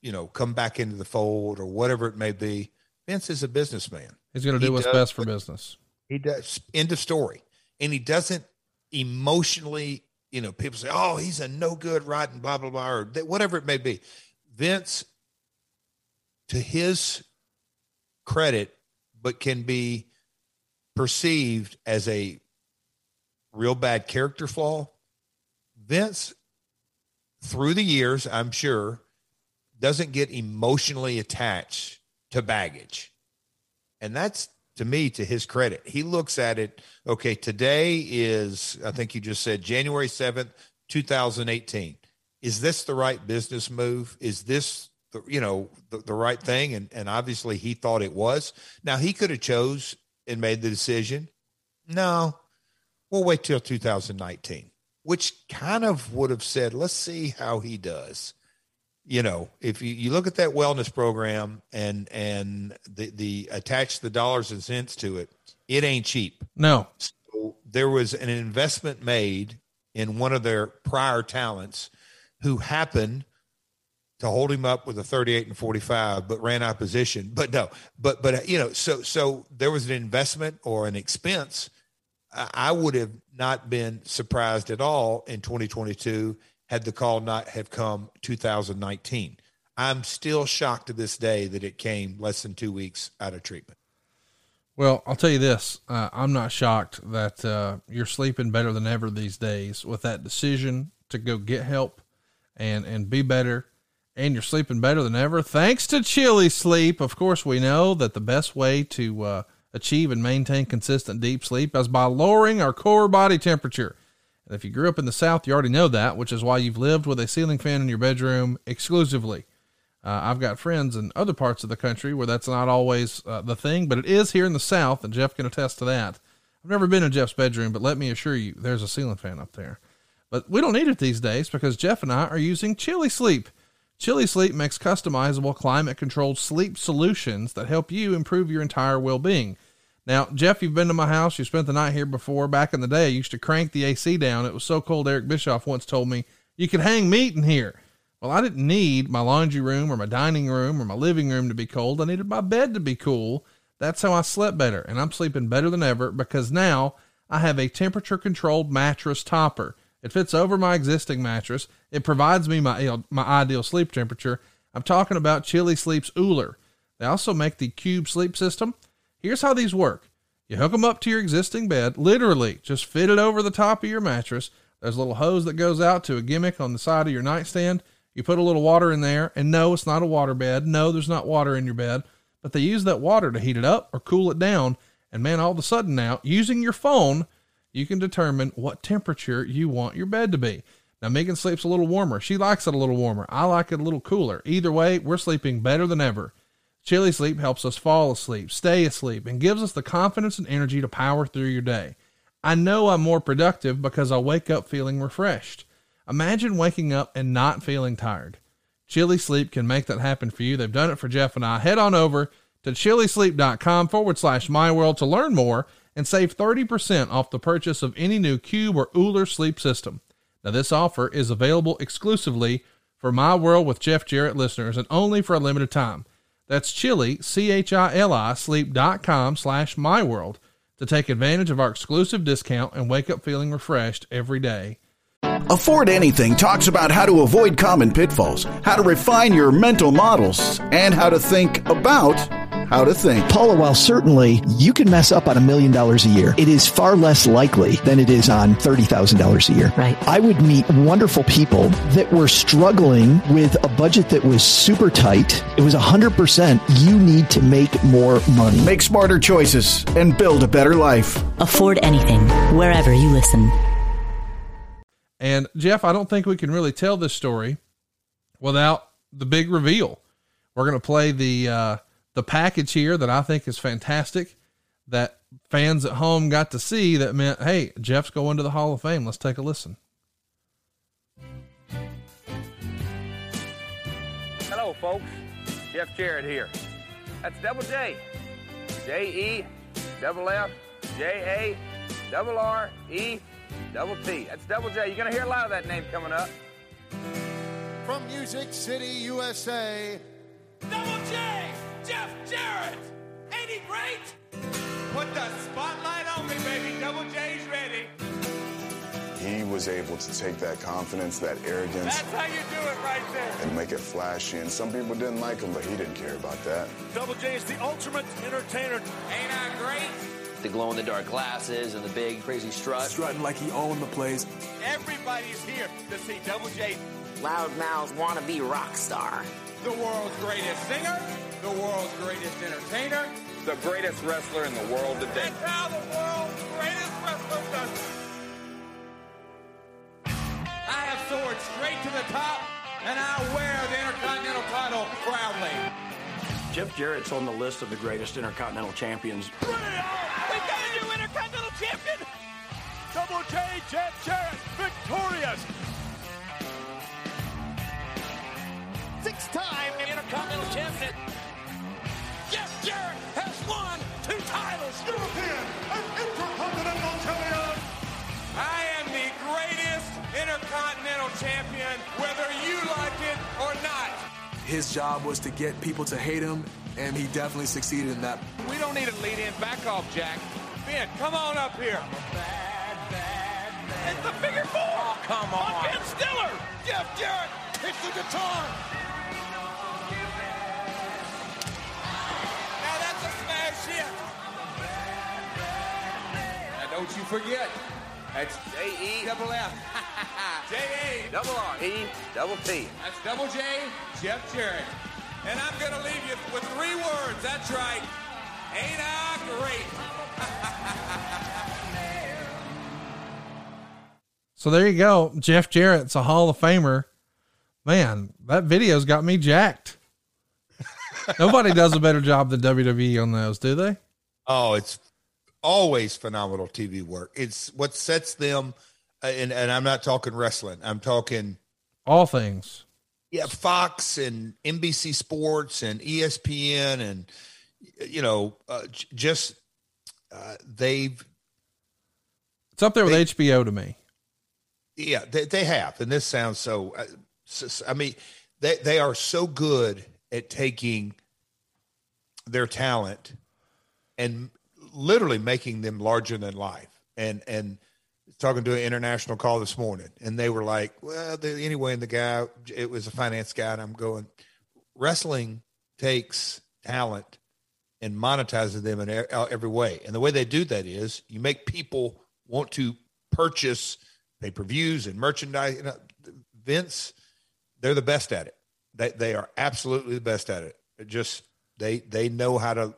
you know come back into the fold or whatever it may be vince is a businessman. He's going to He do what's best for what- business. he does. End of story. And he doesn't emotionally you know people say oh he's a no good rotten blah blah blah or whatever it may be. Vince to his credit but can be perceived as a real bad character flaw. Vince through the years i'm sure doesn't get emotionally attached to baggage. And that's to me to his credit. He looks at it okay today is i think you just said january 7th 2018 is this the right business move? Is this the, you know the, the right thing and and obviously he thought it was. Now he could have chose and made the decision no we'll wait till 2019 which kind of would have said let's see how he does. You know, if you, you look at that wellness program and and the the attach the dollars and cents to it, it ain't cheap. No, So there was an investment made in one of their prior talents who happened to hold him up with a 38 and 45 but ran out position but no but but uh, you know so so there was an investment or an expense I I would have not been surprised at all in 2022 had the call not have come 2019. I'm still shocked to this day that it came less than two weeks out of treatment. Well, I'll tell you this. Uh, I'm not shocked that uh, you're sleeping better than ever these days with that decision to go get help and, and be better. And you're sleeping better than ever thanks to Chili Sleep. Of course, we know that the best way to uh, achieve and maintain consistent deep sleep is by lowering our core body temperature. And if you grew up in the South, you already know that, which is why you've lived with a ceiling fan in your bedroom exclusively. Uh, I've got friends in other parts of the country where that's not always uh, the thing, but it is here in the South, and Jeff can attest to that. I've never been in Jeff's bedroom, but let me assure you, there's a ceiling fan up there. But we don't need it these days because Jeff and I are using Chili Sleep. Chili Sleep makes customizable climate controlled sleep solutions that help you improve your entire well being. Now, Jeff, you've been to my house. You spent the night here before. Back in the day, I used to crank the AC down. It was so cold. Eric Bischoff once told me you could hang meat in here. Well, I didn't need my laundry room or my dining room or my living room to be cold. I needed my bed to be cool. That's how I slept better. And I'm sleeping better than ever because now I have a temperature controlled mattress topper. It fits over my existing mattress. It provides me my, my ideal sleep temperature. I'm talking about Chili Sleep's OOLER. They also make the Cube sleep system. Here's how these work. You hook them up to your existing bed, literally just fit it over the top of your mattress. There's a little hose that goes out to a gimmick on the side of your nightstand. You put a little water in there, and no, it's not a water bed. No, there's not water in your bed, but they use that water to heat it up or cool it down. And man, all of a sudden now, using your phone, you can determine what temperature you want your bed to be. Now, Megan sleeps a little warmer. She likes it a little warmer. I like it a little cooler. Either way, we're sleeping better than ever. Chili Sleep helps us fall asleep, stay asleep, and gives us the confidence and energy to power through your day. I know I'm more productive because I wake up feeling refreshed. Imagine waking up and not feeling tired. Chili Sleep can make that happen for you. They've done it for Jeff and I. Head on over to chilisleep.com forward slash my world to learn more and save 30% off the purchase of any new Cube or OOLER sleep system. Now, this offer is available exclusively for My World with Jeff Jarrett listeners and only for a limited time. That's chili, C-H-I-L-I, sleep.com slash my world to take advantage of our exclusive discount and wake up feeling refreshed every day. Afford Anything talks about how to avoid common pitfalls, how to refine your mental models, and how to think about how to think. Paula, while certainly you can mess up on a million dollars a year, it is far less likely than it is on $30,000 a year. Right. I would meet wonderful people that were struggling with a budget that was super tight. It was 100% you need to make more money. Make smarter choices and build a better life. Afford anything wherever you listen. And Jeff, I don't think we can really tell this story without the big reveal. We're going to play the uh, the package here that I think is fantastic that fans at home got to see that meant, hey, Jeff's going to the Hall of Fame. Let's take a listen. Hello, folks. Jeff Jarrett here. That's Double J. J E, double F, J A, double R, E, double T. That's Double J. You're going to hear a lot of that name coming up. From Music City, USA, Double J, Jeff Jarrett. Ain't he great? Put the spotlight on me, baby. Double J's ready. He was able to take that confidence, that arrogance, That's how you do it right there. and make it flashy. And some people didn't like him, but he didn't care about that. Double J is the ultimate entertainer. Ain't I great? The glow in the dark glasses and the big crazy strut. Strutting like he owned the place. Everybody's here to see Double J. Loudmouth wannabe rock star. The world's greatest singer, the world's greatest entertainer. The greatest wrestler in the world today. That's how the world's greatest wrestler does it. I have soared straight to the top, and I wear the Intercontinental title proudly. Jeff Jarrett's on the list of the greatest Intercontinental champions. We got a new Intercontinental champion! Double J, Jeff Jarrett, victorious! Six-time Intercontinental champion. Jeff Jarrett has won two titles. European and Intercontinental champion. I am the greatest Intercontinental champion, whether you like it or not. His job was to get people to hate him, and he definitely succeeded in that. We don't need a lead in. Back off, Jack. Ben, come on up here. It's the figure four. Oh, come on. Ben Stiller. Jeff Jarrett hits the guitar. A smash hit. Now don't you forget. That's J E, double F. J A, double R, E, double T. That's double J, Jeff Jarrett. And I'm going to leave you with three words. That's right. Ain't I great? So there you go. Jeff Jarrett's a Hall of Famer. Man, that video's got me jacked. Nobody does a better job than WWE on those, do they? Oh, it's always phenomenal TV work. It's what sets them, uh, and, and I'm not talking wrestling. I'm talking all things. Yeah, Fox and NBC Sports and ESPN and you know uh, just uh, they've. It's up there with HBO to me. Yeah, they, they have, and this sounds so, uh, so. I mean, they they are so good at taking their talent and literally making them larger than life. And and talking to an international call this morning, and they were like, "Well, the, anyway." And the guy, it was a finance guy, and I'm going, wrestling takes talent and monetizes them in uh, every way. And the way they do that is you make people want to purchase pay per views and merchandise. You know, Vince, they're the best at it. They they are absolutely the best at it. it just they they know how to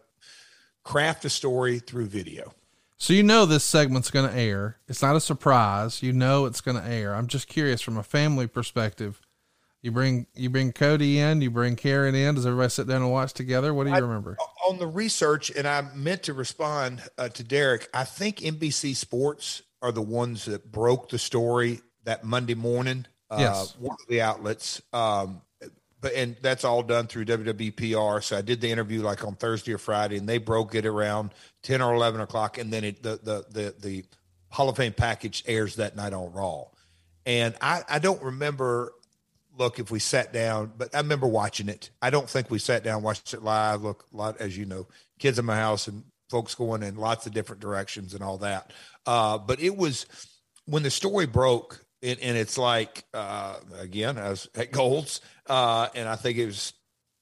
craft a story through video. So you know this segment's going to air. It's not a surprise. You know it's going to air. I'm just curious from a family perspective. You bring you bring Cody in, you bring Karen in. Does everybody sit down and watch together? What do you I, remember? On the research, and I meant to respond uh, to Derek. I think NBC Sports are the ones that broke the story that Monday morning. Uh, yes. One of the outlets. Um, but and that's all done through WWPR. So I did the interview like on Thursday or Friday, and they broke it around ten or eleven o'clock, and then it, the the the the Hall of Fame package airs that night on Raw. And I I don't remember. Look, if we sat down, but I remember watching it. I don't think we sat down watched it live. Look, a lot as you know, kids in my house and folks going in lots of different directions and all that. Uh, but it was when the story broke and, and it's like uh, again, I was at Gold's, uh, and I think it was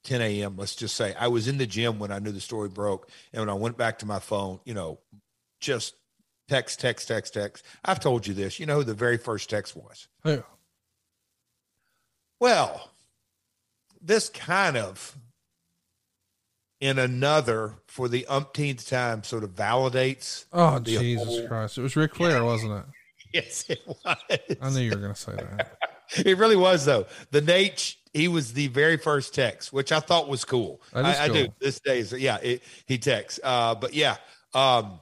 10 a.m. Let's just say I was in the gym when I knew the story broke, and when I went back to my phone, you know, just text, text, text, text. I've told you this. You know who the very first text was? Who? Well, this kind of in another for the umpteenth time sort of validates. Oh Jesus whole, Christ! It was Ric Flair, wasn't it? yes, it was. I knew you were going to say that. it really was, though. The Nate, he was the very first text, which I thought was cool. I, cool. I, do this day is Yeah, it, he texts. Uh, but yeah, um,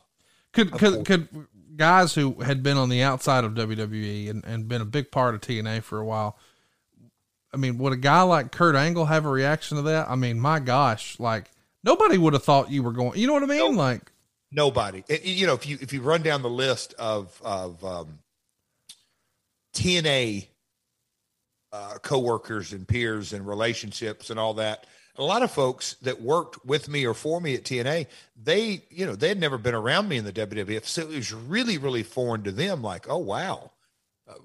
could could could guys who had been on the outside of WWE and, and been a big part of TNA for a while. I mean, would a guy like Kurt Angle have a reaction to that? I mean, my gosh, like nobody would have thought you were going. You know what I mean? Like nobody. It, you know, if you if you run down the list of of um, TNA uh, coworkers and peers and relationships and all that. A lot of folks that worked with me or for me at TNA, they, you know, they had never been around me in the WWF, so it was really, really foreign to them. Like, oh wow,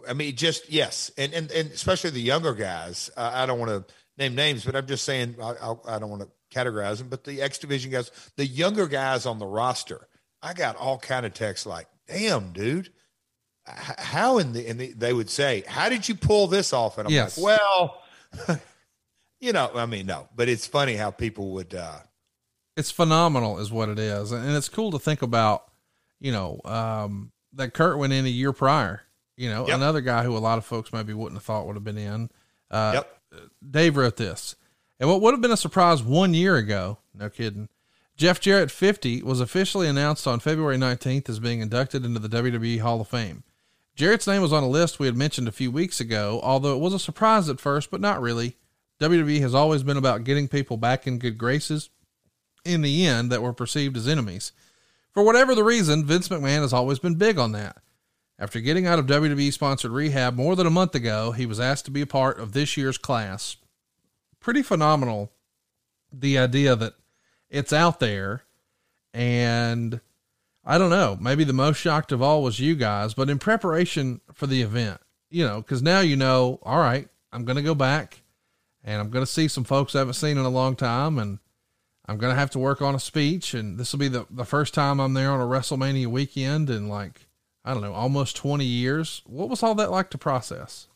I mean, just yes, and and and especially the younger guys. Uh, I don't want to name names, but I'm just saying I, I, I don't want to categorize them. But the X Division guys, the younger guys on the roster, I got all kind of texts like, "Damn, dude, how in the, in the, they would say, how did you pull this off? And I'm yes. like, well, you know, I mean, no, but it's funny how people would, uh, it's phenomenal is what it is. And it's cool to think about, you know, um, that Kurt went in a year prior, you know, yep. another guy who a lot of folks maybe wouldn't have thought would have been in, uh, yep. Dave wrote this and what would have been a surprise one year ago. No kidding. Jeff Jarrett 50 was officially announced on February 19th as being inducted into the WWE Hall of Fame. Jarrett's name was on a list we had mentioned a few weeks ago, although it was a surprise at first, but not really. WWE has always been about getting people back in good graces in the end that were perceived as enemies. For whatever the reason, Vince McMahon has always been big on that. After getting out of WWE sponsored rehab more than a month ago, he was asked to be a part of this year's class. Pretty phenomenal, the idea that it's out there and I don't know. Maybe the most shocked of all was you guys, but in preparation for the event, you know, because now you know, all right, I'm going to go back and I'm going to see some folks I haven't seen in a long time. And I'm going to have to work on a speech. And this will be the, the first time I'm there on a WrestleMania weekend in like, I don't know, almost 20 years. What was all that like to process?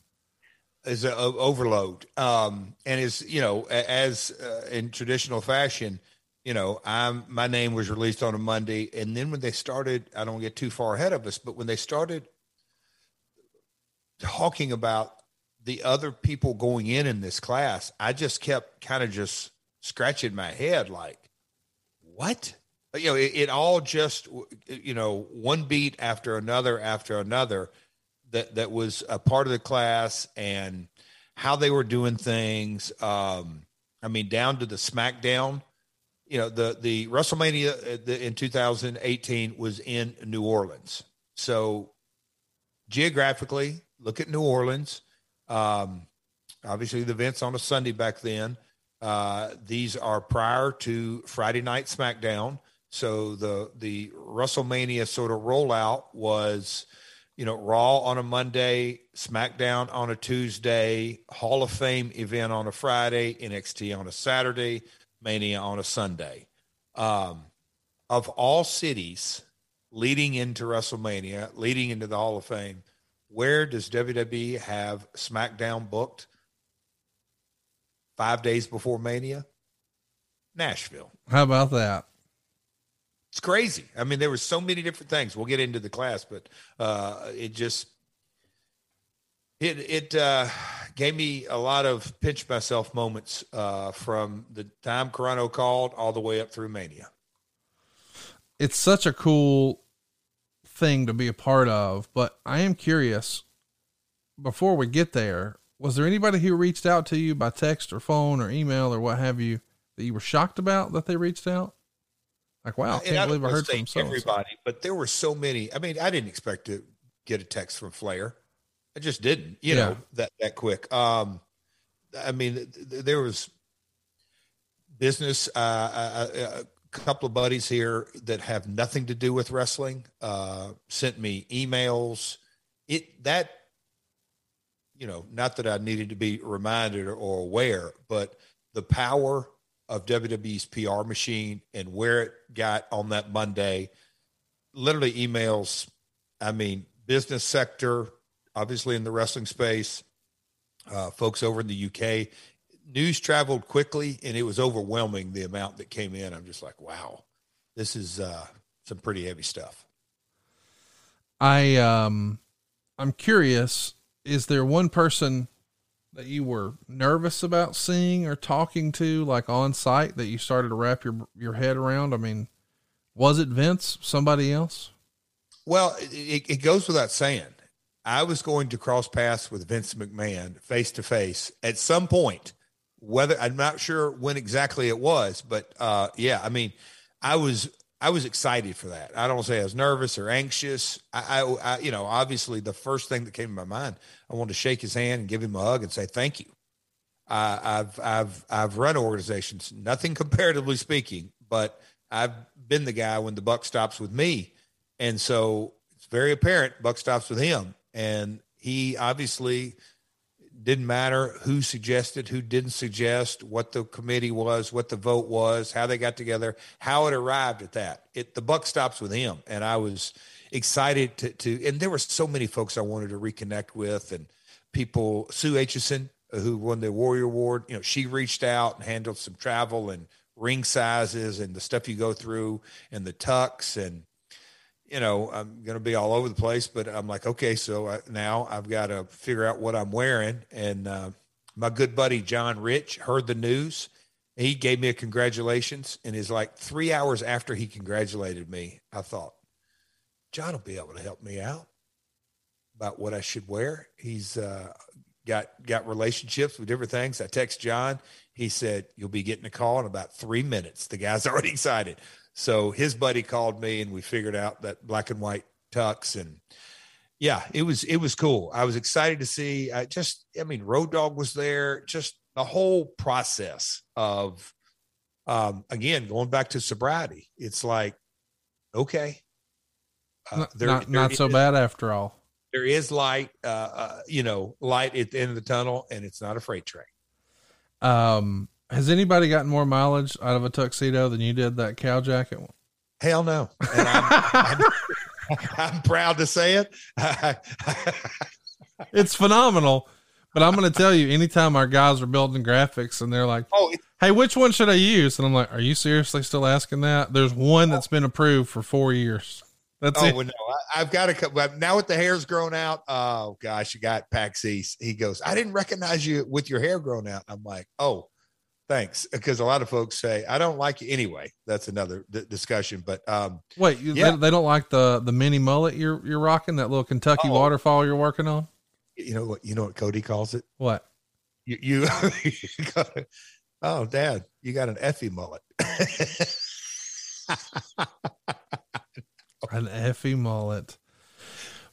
Is overload. Um, and is, you know, as uh, in traditional fashion, you know, I'm my name was released on a Monday, and then when they started, I don't get too far ahead of us, but when they started talking about the other people going in in this class, I just kept kind of just scratching my head like, what? You know, it, it all just, you know, one beat after another after another that, that was a part of the class and how they were doing things. Um, I mean, down to the SmackDown, you know, the, the WrestleMania uh, in 2018 was in New Orleans. So geographically, look at New Orleans. Um, obviously, the event's on a Sunday back then. Uh, these are prior to Friday Night SmackDown. So the the WrestleMania sort of rollout was, you know, Raw on a Monday, SmackDown on a Tuesday, Hall of Fame event on a Friday, NXT on a Saturday, Mania on a Sunday. Um, of all cities leading into WrestleMania, leading into the Hall of Fame, where does WWE have SmackDown booked five days before Mania? Nashville. How about that? It's crazy. I mean, there were so many different things. We'll get into the class, but uh, it just it it uh, gave me a lot of pinch myself moments uh, from the time Carrano called all the way up through Mania. It's such a cool thing to be a part of, but I am curious before we get there, was there anybody who reached out to you by text or phone or email or what have you that you were shocked about that they reached out? Like, wow, I can't I believe I heard from everybody, but there were so many. I mean, I didn't expect to get a text from Flair. I just didn't, you yeah. know, that, that quick. Um, I mean, th- there was business. Uh, uh, uh, couple of buddies here that have nothing to do with wrestling uh, sent me emails. It that you know, not that I needed to be reminded or aware, but the power of WWE's PR machine and where it got on that Monday. Literally emails. I mean, business sector, obviously in the wrestling space, uh, folks over in the UK news traveled quickly and it was overwhelming the amount that came in. I'm just like, wow, this is uh, some pretty heavy stuff. I um I'm curious, is there one person that you were nervous about seeing or talking to like on site that you started to wrap your your head around? I mean, was it Vince, somebody else? Well, it, it goes without saying. I was going to cross paths with Vince McMahon face to face at some point whether I'm not sure when exactly it was, but uh, yeah, I mean, I was I was excited for that. I don't say I was nervous or anxious. I, I, I, you know, obviously the first thing that came to my mind, I wanted to shake his hand and give him a hug and say thank you. I've I've I've run organizations, nothing comparatively speaking, but I've been the guy when the buck stops with me, and so it's very apparent buck stops with him, and he obviously didn't matter who suggested, who didn't suggest, what the committee was, what the vote was, how they got together, how it arrived at that. It the buck stops with him, and I was excited to to. And there were so many folks I wanted to reconnect with, and people. Sue Aitchison, who won the Warrior Award, you know, she reached out and handled some travel and ring sizes and the stuff you go through and the tucks and you know, I'm going to be all over the place, but I'm like, okay, so I, now I've got to figure out what I'm wearing. And uh, my good buddy John Rich heard the news. He gave me a congratulations, and is like three hours after he congratulated me, I thought, John will be able to help me out about what I should wear. He's uh, got got relationships with different things. I text John. He said, You'll be getting a call in about three minutes. The guy's already excited. So his buddy called me and we figured out that black and white tux and yeah, it was it was cool. I was excited to see. I just I mean, Road Dog was there. Just the whole process of um again going back to sobriety. It's like okay, uh, there, not there not is, so bad after all. There is light, uh, uh, you know, light at the end of the tunnel, and it's not a freight train. Um, has anybody gotten more mileage out of a tuxedo than you did that cow jacket one? Hell no. And I'm, I'm, I'm proud to say it. it's phenomenal. But I'm going to tell you, anytime our guys are building graphics and they're like, "Oh, hey, which one should I use?" and I'm like, "Are you seriously still asking that?" There's one that's been approved for four years. That's oh it. well, no, I, I've got but Now with the hair's grown out, oh gosh, you got Pax East. He goes, I didn't recognize you with your hair grown out. I'm like, oh, thanks, because a lot of folks say I don't like you anyway. That's another d- discussion. But um, Wait, you, Yeah. they, they don't like the the mini mullet you're you're rocking that little Kentucky Oh. waterfall you're working on. you know what? You know what Cody calls it? What? You, you, you got a- oh, Dad, you got an Effie mullet. An Effie mullet.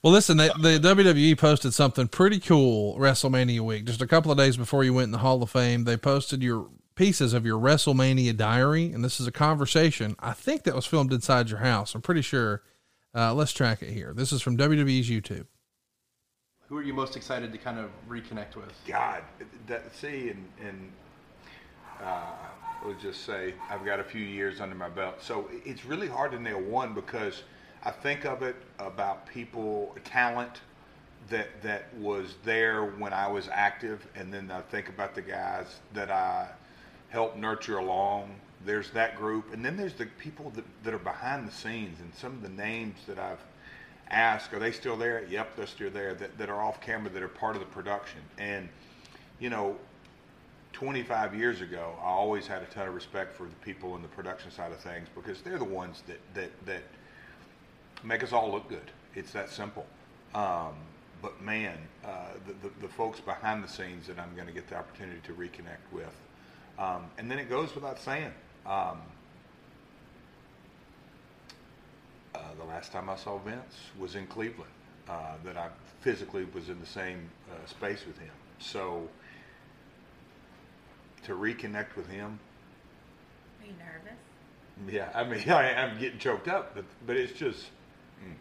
Well, listen, they, the WWE posted something pretty cool WrestleMania week. Just a couple of days before you went in the Hall of Fame, they posted your pieces of your WrestleMania diary. And this is a conversation I think that was filmed inside your house. I'm pretty sure. Uh, let's track it here. This is from WWE's YouTube. Who are you most excited to kind of reconnect with? God, that, see, and, and uh, let's just say I've got a few years under my belt. So it's really hard to nail one because I think of it about people, talent that that was there when I was active, and then I think about the guys that I helped nurture along. There's that group, and then there's the people that, that are behind the scenes, and some of the names that I've asked, are they still there? Yep, they're still there. That, that are off camera, that are part of the production, and you know, 25 years ago, I always had a ton of respect for the people in the production side of things because they're the ones that that that make us all look good. It's that simple. Um, but man, uh, the, the the folks behind the scenes that I'm going to get the opportunity to reconnect with, um, and then it goes without saying. Um, uh, the last time I saw Vince was in Cleveland. Uh, that I physically was in the same uh, space with him. So to reconnect with him, Are you nervous? yeah, I mean, I, I'm getting choked up, but but it's just. mm.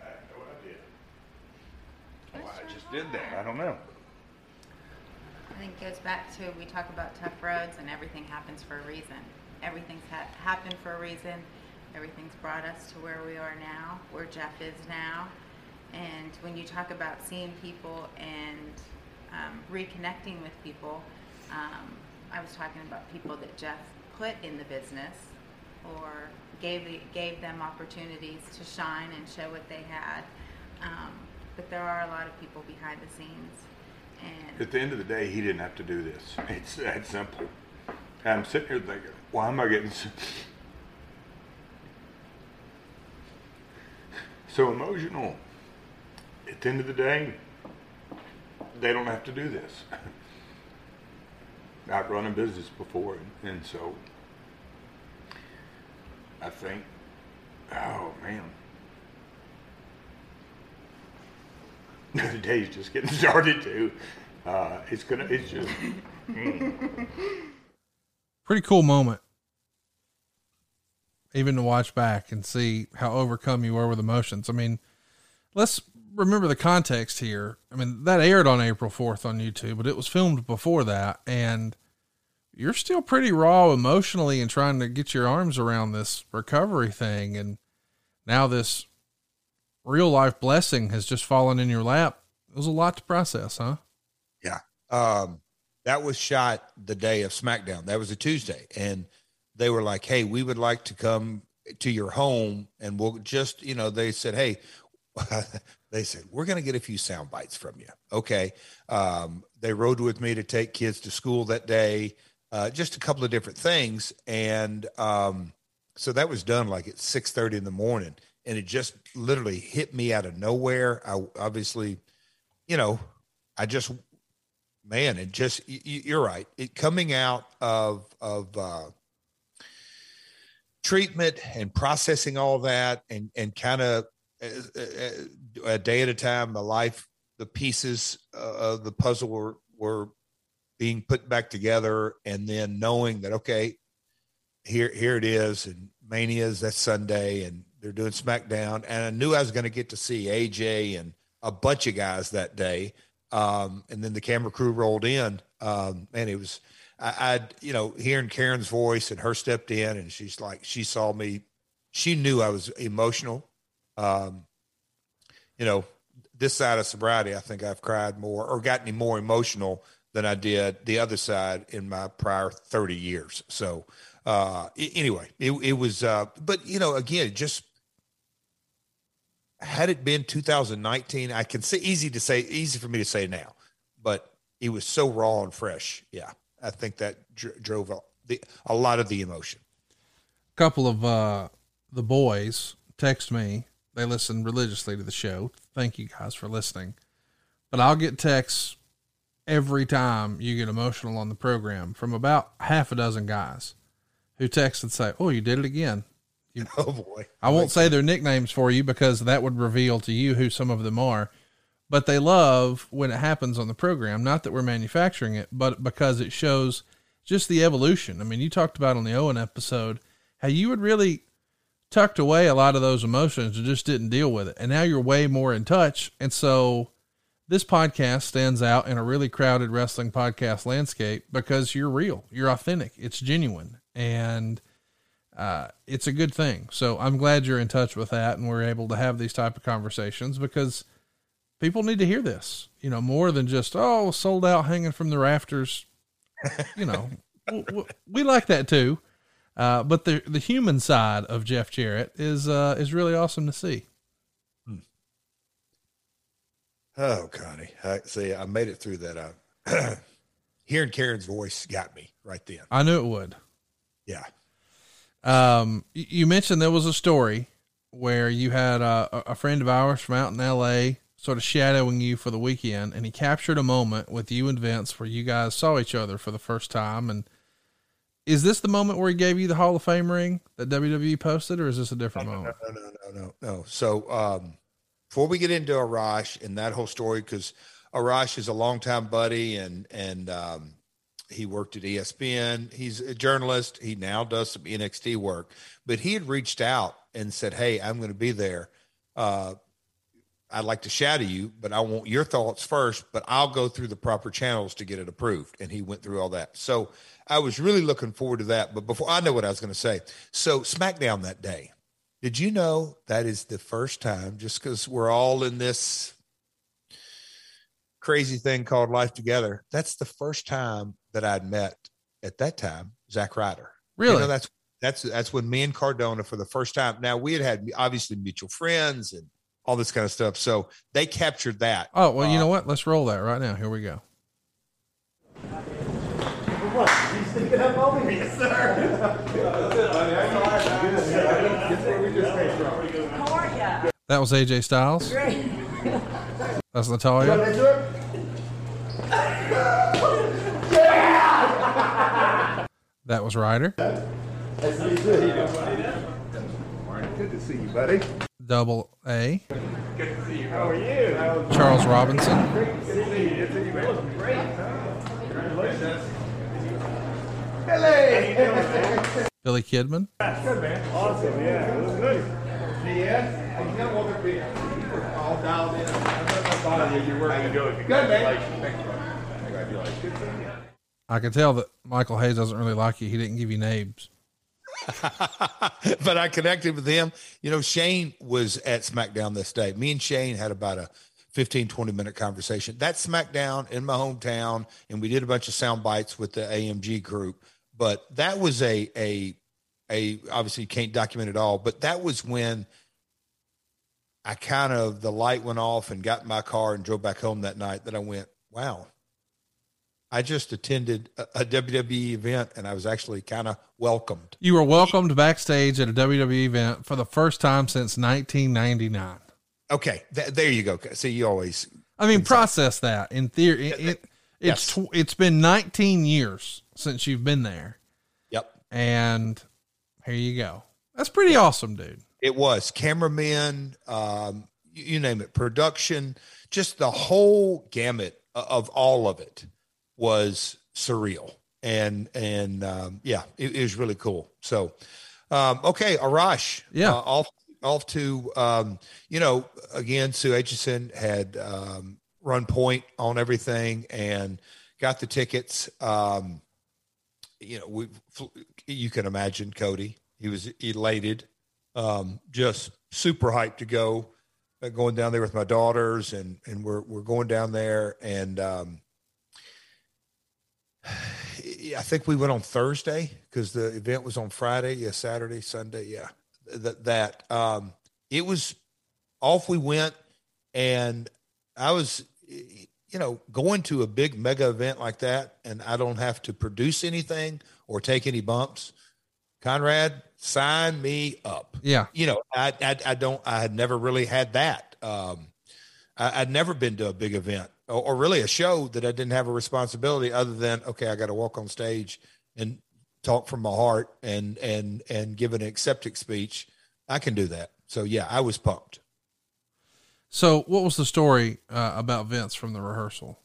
I have no idea. Why I just did that. I don't know. I think it goes back to we talk about tough roads and everything happens for a reason. Everything's ha- happened for a reason. Everything's brought us to where we are now, where Jeff is now. And when you talk about seeing people and um, reconnecting with people, um, I was talking about people that Jeff put in the business or gave gave them opportunities to shine and show what they had. Um, but there are a lot of people behind the scenes, and At the end of the day, he didn't have to do this. It's that simple. I'm sitting here thinking, why am I getting so, so emotional? At the end of the day, they don't have to do this. I've run a business before, and, and so I think, oh man, the day's just getting started too. Uh, it's gonna, it's just. mm. Pretty cool moment. Even to watch back and see how overcome you were with emotions. I mean, let's remember the context here. I mean, that aired on April 4th on YouTube, but it was filmed before that. And you're still pretty raw emotionally and trying to get your arms around this recovery thing. And now this real life blessing has just fallen in your lap. It was a lot to process, huh? Yeah. Um, that was shot the day of SmackDown. That was a Tuesday. And they were like, Hey, we would like to come to your home and we'll just, you know, they said, Hey, they said, we're going to get a few sound bites from you. Okay. Um, they rode with me to take kids to school that day. Uh, just a couple of different things. And, um, so that was done like at six thirty in the morning and it just literally hit me out of nowhere. I obviously, you know, I just man, it just y- y- you're right. It coming out of of uh, treatment and processing all that, and and kind of a day at a time, my life, the pieces uh, of the puzzle were were being put back together, and then knowing that okay, here here it is, and Mania's that Sunday, and they're doing SmackDown, and I knew I was going to get to see AJ and a bunch of guys that day. Um, and then the camera crew rolled in. Um, and it was, I, I'd, you know, hearing Karen's voice and her stepped in and she's like, she saw me. She knew I was emotional. Um, you know, this side of sobriety, I think I've cried more or gotten any more emotional than I did the other side in my prior 30 years. So, uh, anyway, it, it was, uh, but you know, again, just had it been 2019, I can say easy to say, easy for me to say now, but it was so raw and fresh. Yeah. I think that dr- drove a, the, a lot of the emotion. A couple of, uh, the boys text me. They listen religiously to the show. Thank you guys for listening. But I'll get texts every time you get emotional on the program from about half a dozen guys who text and say, "Oh, you did it again." You, oh boy! I won't say their nicknames for you because that would reveal to you who some of them are. But they love when it happens on the program. Not that we're manufacturing it, but because it shows just the evolution. I mean, you talked about on the Owen episode how you would really tucked away a lot of those emotions and just didn't deal with it. And now you're way more in touch. And so this podcast stands out in a really crowded wrestling podcast landscape because you're real, you're authentic, it's genuine, and uh, it's a good thing. So I'm glad you're in touch with that, and we're able to have these type of conversations because people need to hear this. You know, more than just oh, sold out, hanging from the rafters. You know, we, we like that too, uh, but the the human side of Jeff Jarrett is uh, is really awesome to see. Oh, Connie. I see. I made it through that. Uh, hearing Karen's voice got me right then. I knew it would. Yeah. Um, you mentioned there was a story where you had a, a friend of ours from out in LA sort of shadowing you for the weekend, and he captured a moment with you and Vince where you guys saw each other for the first time. And is this the moment where he gave you the Hall of Fame ring that WWE posted, or is this a different no, moment? No, no, no, no, no. So, um, before we get into Arash and that whole story, because Arash is a longtime buddy and and um, he worked at ESPN. He's a journalist. He now does some NXT work, but he had reached out and said, "Hey, I'm going to be there. Uh, I'd like to shadow you, but I want your thoughts first. But I'll go through the proper channels to get it approved." And he went through all that. So I was really looking forward to that. But before I know what I was going to say, so SmackDown that day did you know that is the first time, just because we're all in this crazy thing called life together, that's the first time that I'd met at that time Zack Ryder. Really? You know, that's that's that's when me and Cardona for the first time. Now we had had obviously mutual friends and all this kind of stuff. So they captured that. Oh well, uh, you know what? Let's roll that right now. Here we go. What? You sticking up over me, sir? That was AJ Styles. That's Natalya. That was Ryder. Good to see you, buddy. Double A. Good to see you. How are you? Charles Robinson. To see you. Good to see you. Great. Congratulations. Hello. Billy Kidman. Good, man. Awesome. Yeah, it was good. Yeah. You got one beer. You were all dialed in. I you. You're working. How you doing? Good, man. You. Congratulations. Good seeing you. I can tell that Michael Hayes doesn't really like you. He didn't give you names. but I connected with him. You know, Shane was at SmackDown this day. Me and Shane had about a 15, 20 minute conversation. That SmackDown in my hometown, and we did a bunch of sound bites with the AMG group. But that was a a a obviously you can't document it all, but that was when I kind of the light went off and got in my car and drove back home that night that I went, wow, I just attended a, a WWE event and I was actually kind of welcomed. You were welcomed backstage at a WWE event for the first time since 1999. Okay, th- there you go. See, you always. I mean, process that in theory. It, it, it's Yes. tw- it's been 19 years since you've been there, Yep. and here you go. That's pretty awesome, dude. It was cameramen, um, you, you name it, production, just the whole gamut of all of it was surreal. And, and, um, yeah, it, it was really cool. So, um, okay. Arash. Yeah. Uh, off, off to, um, you know, again, Sue Aitchison had, um, run point on everything and got the tickets. Um, you know, we, you can imagine Cody, he was elated um, just super hyped to go. uh, going down there with my daughters, and and we're we're going down there, and um, I think we went on Thursday because the event was on Friday. Yeah, Saturday, Sunday. Yeah, that that um, it was off. We went, and I was, you know, going to a big mega event like that, and I don't have to produce anything or take any bumps. Conrad, sign me up. Yeah. You know, I I, I don't. I had never really had that. Um, I, I'd never been to a big event or, or really a show that I didn't have a responsibility other than okay, I got to walk on stage and talk from my heart and and and give an acceptance speech. I can do that. So yeah, I was pumped. So, what was the story uh, about Vince from the rehearsal?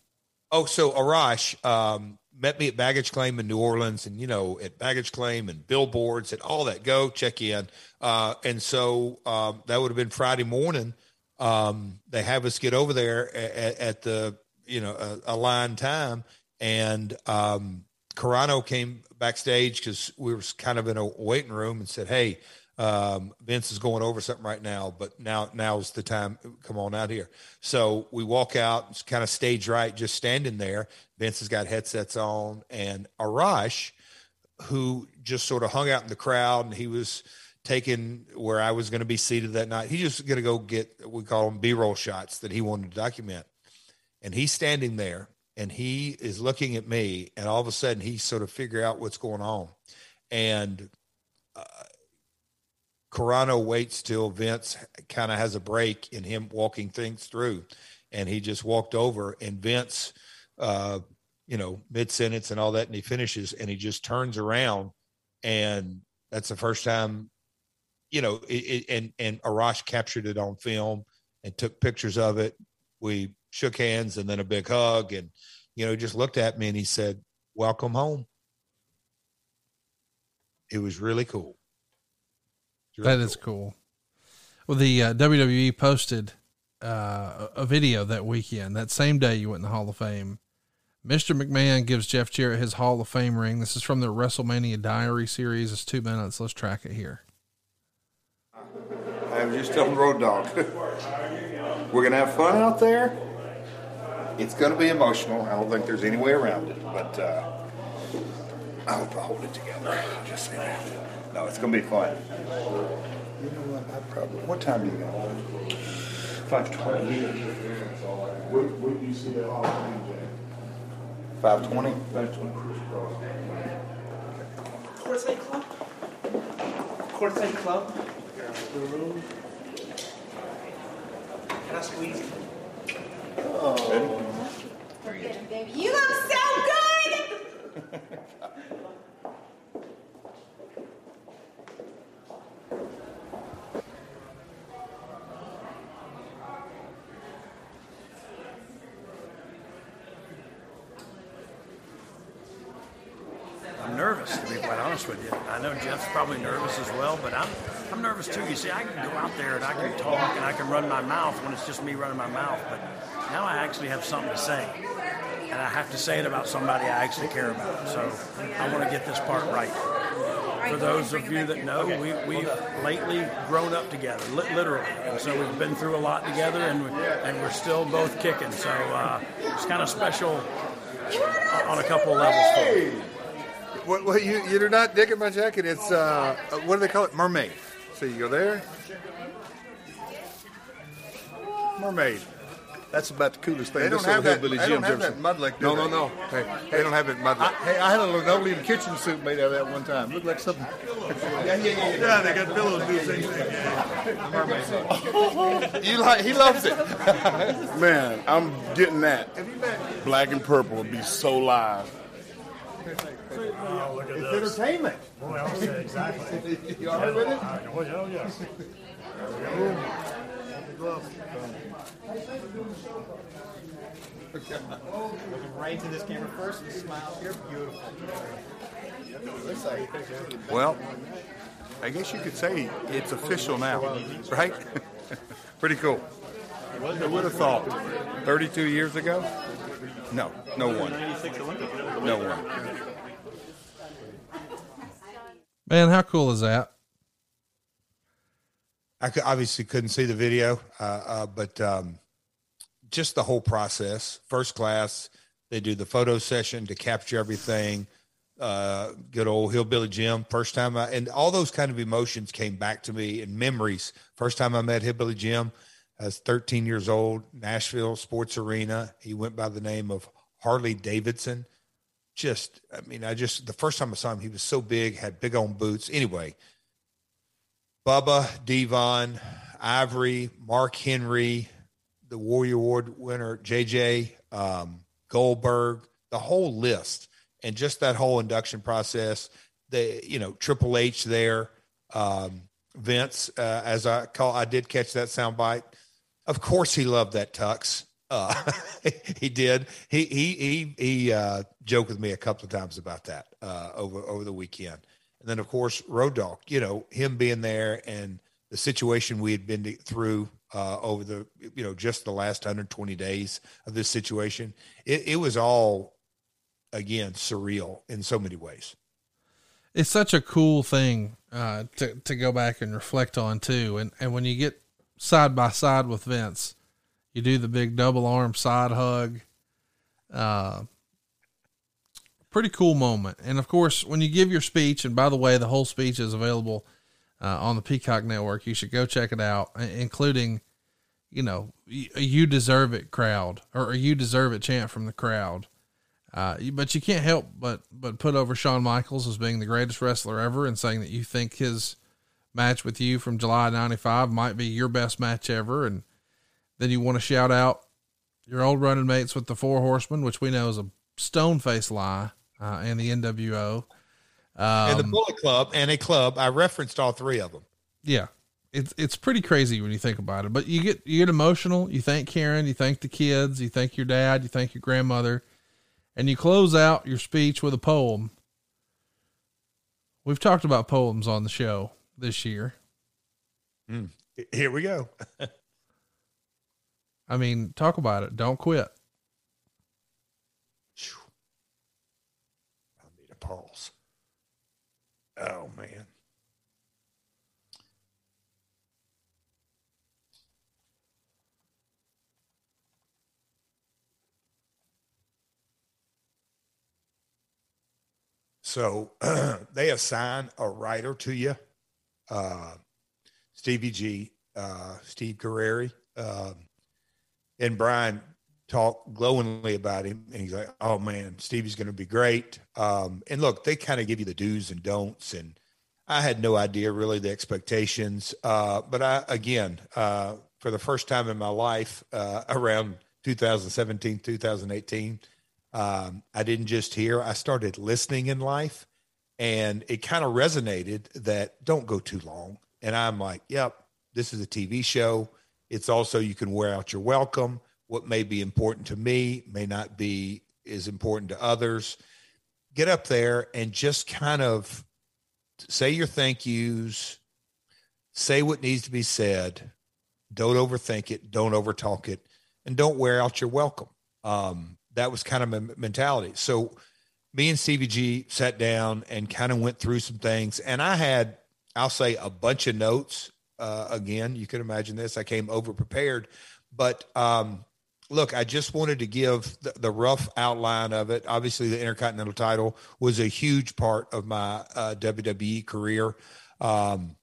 Oh, so Arash um, met me at baggage claim in New Orleans, and you know, at baggage claim and billboards and all that. Go check in, uh, and so um, that would have been Friday morning. Um, they have us get over there at, at the you know a, a line time, and um, Carrano came backstage because we were kind of in a waiting room and said, "Hey." um, Vince is going over something right now, but now now's the time. Come on out here. So we walk out, it's kind of stage right, just standing there. Vince has got headsets on, and Arash, who just sort of hung out in the crowd, and he was taking where I was going to be seated that night. He's just going to go get we call them B-roll shots that he wanted to document, and he's standing there, and he is looking at me, and all of a sudden he sort of figure out what's going on, and. Uh, Carrano waits till Vince kind of has a break in him walking things through, and he just walked over and Vince, uh, you know, mid sentence and all that, and he finishes and he just turns around, and that's the first time, you know, it, it, and and Arash captured it on film and took pictures of it. We shook hands and then a big hug, and you know, just looked at me and he said, "Welcome home." It was really cool. That is cool. Well, the uh, WWE posted uh, a video that weekend, that same day you went in the Hall of Fame. Mr. McMahon gives Jeff Jarrett his Hall of Fame ring. This is from the WrestleMania Diary series. It's two minutes. Let's track it here. I was just telling Road Dog, we're going to have fun out there. It's going to be emotional. I don't think there's any way around it, but uh, I hope I hold it together. Just say that. No, it's going to be fun. You know what? I probably. What time do you go? Five twenty. Where, where do you see that Hall of Five twenty. Five twenty. Courtside Club? Courtside Club? Can I squeeze? Oh. Forget it, baby. You look so good! I'm nervous, to be quite honest with you. I know Jeff's probably nervous as well, but I'm I'm nervous too. You see, I can go out there and I can talk and I can run my mouth when it's just me running my mouth, but now I actually have something to say. And I have to say it about somebody I actually care about. So I want to get this part right. For those of you that know, we, we've lately grown up together, li- literally. And so we've been through a lot together and, we, and we're still both kicking. So uh, it's kind of special on a couple of levels for me. What, what you you're not digging my jacket? It's uh, what do they call it? Mermaid. So you go there. Mermaid. That's about the coolest thing. They don't this have that- they don't have that seen. Mudlick, do No, no, no. Hey, They don't have it Mudlick. I- hey, I had a linoleum kitchen suit made out of that one time. Looked like something. Yeah, yeah, yeah. Yeah, they got pillows do the same thing. you like? He loves it. Man, I'm getting that. Black and purple would be so live. Oh, look at it's entertainment. Boy, I'll say exactly. you all right with it? Oh, yeah, yeah. Looking right into this camera first and smile here. Beautiful. Well, I guess you could say it's official now, right? Pretty cool. Who would have thought? 32 years ago? No, no one. No one. Man, how cool is that? I obviously couldn't see the video, uh, uh, but um, just the whole process. First class, they do the photo session to capture everything. Uh, good old hillbilly Jim. First time I and all those kind of emotions came back to me and memories. First time I met hillbilly Jim, I was 13 years old, Nashville Sports Arena. He went by the name of Harley Davidson. Just, I mean, I just the first time I saw him, he was so big, had big on boots. Anyway, Bubba, Devon, Ivory, Mark Henry, the Warrior Award winner, JJ, um, Goldberg, the whole list, and just that whole induction process. The you know Triple H there, um, Vince, uh, as I call, I did catch that sound bite. Of course, he loved that tux. Uh, he did. He he he he uh, joked with me a couple of times about that uh, over over the weekend. And then, of course, Road Dog, you know, him being there and the situation we had been through uh, over the, you know, just the last 120 days of this situation, it, it was all, again, surreal in so many ways. It's such a cool thing uh, to, to go back and reflect on, too. And, and when you get side by side with Vince, you do the big double arm side hug. Uh, pretty cool moment. And of course, when you give your speech, and by the way, the whole speech is available uh, on the Peacock Network. You should go check it out, including, you know, you deserve it crowd or you deserve it chant from the crowd. Uh, but you can't help but but put over Shawn Michaels as being the greatest wrestler ever, and saying that you think his match with you from July '95 might be your best match ever, and then you want to shout out your old running mates with the Four Horsemen, which we know is a stone face lie uh, and the NWO. Um, and the Bullet Club and a club. I referenced all three of them. Yeah. It's, it's pretty crazy when you think about it, but you get, you get emotional. You thank Karen, you thank the kids, you thank your dad, you thank your grandmother, and you close out your speech with a poem. We've talked about poems on the show this year. Mm. Here we go. I mean, talk about it. Don't quit. pulse. Oh man. So they assign a writer to you, uh, Stevie G, uh, Steve Guerreri, um, and Brian talk glowingly about him and he's like oh man stevie's going to be great. Um, and look they kind of give you the do's and don'ts and i had no idea really the expectations uh, but i again uh, for the first time in my life uh, around 2017 2018 um, i didn't just hear i started listening in life and it kind of resonated that don't go too long and i'm like yep this is a tv show it's also you can wear out your welcome what may be important to me may not be as important to others. Get up there and just kind of say your thank yous, say what needs to be said. Don't overthink it, don't overtalk it, and don't wear out your welcome. Um, that was kind of my mentality. So me and Stevie G sat down and kind of went through some things. And I had, I'll say, a bunch of notes. Uh, again, you can imagine this. I came over prepared, but um, look, I just wanted to give the, the, rough outline of it. Obviously, the Intercontinental title was a huge part of my uh, WWE career. Um,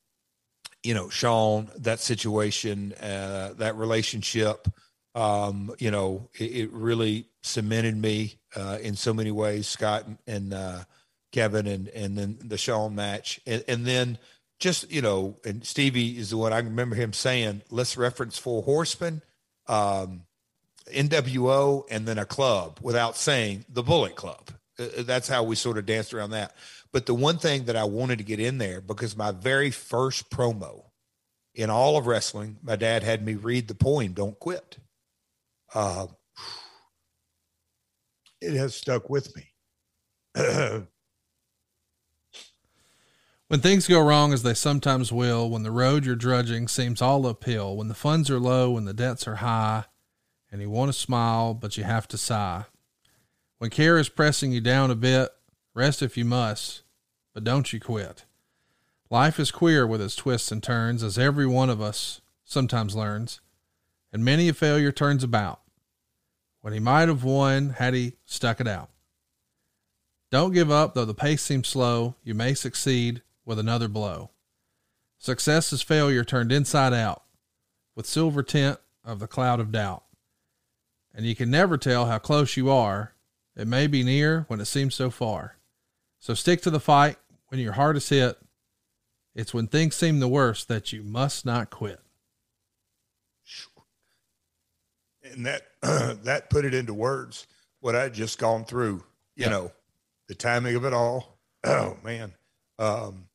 you know, Shawn, that situation, uh, that relationship, um, you know, it, it, really cemented me uh, in so many ways. Scott and, uh, Kevin, and and then the Shawn match, and, and then just you know, and Stevie is the one I remember him saying, "Let's reference Four Horsemen." Um, NWO and then a club without saying the Bullet Club. Uh, uh, that's how we sort of danced around that. But the one thing that I wanted to get in there because my very first promo in all of wrestling, my dad had me read the poem "Don't Quit." It has stuck with me. When things go wrong, as they sometimes will, when the road you're drudging seems all uphill, when the funds are low, when the debts are high, and you want to smile, but you have to sigh. When care is pressing you down a bit, rest if you must, but don't you quit. Life is queer with its twists and turns, as every one of us sometimes learns, and many a failure turns about when he might have won had he stuck it out. Don't give up, though the pace seems slow. You may succeed with another blow. Success is failure turned inside out with silver tint of the cloud of doubt. And you can never tell how close you are. It may be near when it seems so far. So stick to the fight when your heart is hit. It's when things seem the worst that you must not quit. and that that put it into words what I'd just gone through. You Yep. know, the timing of it all. Oh man, um,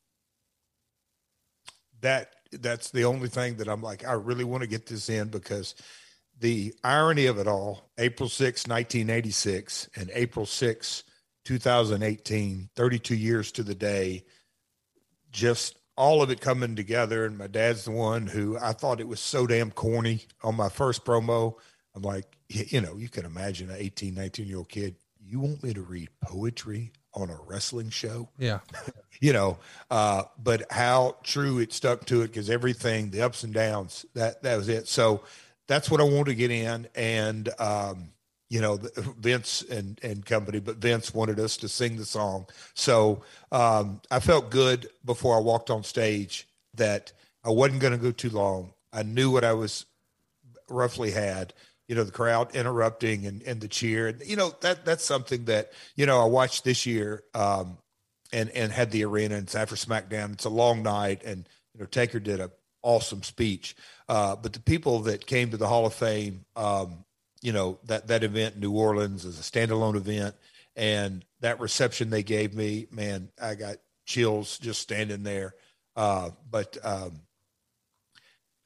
that that's the only thing that I'm like I really want to get this in because the irony of it all. April 6, 1986, and April 6, 2018, 32 years to the day. Just all of it coming together, and my dad's the one who I thought it was so damn corny on my first promo. I'm like, you know, you can imagine an 18, 19 year old kid. You want me to read poetry on a wrestling show? Yeah. you know, uh, but how true it stuck to it because everything, the ups and downs, that that was it. So that's what I wanted to get in, and um, you know, the- Vince and and company, but Vince wanted us to sing the song, so um, I felt good before I walked on stage that I wasn't going to go too long. I knew what I was roughly had you know the crowd interrupting and, and the cheer. And you know that that's something that you know i watched this year um and and had the arena and it's after smackdown. It's a long night and you know taker did a awesome speech. Uh but the people that came to the hall of fame um you know that that event in new orleans is a standalone event. And that reception they gave me man i got chills just standing there. Uh but um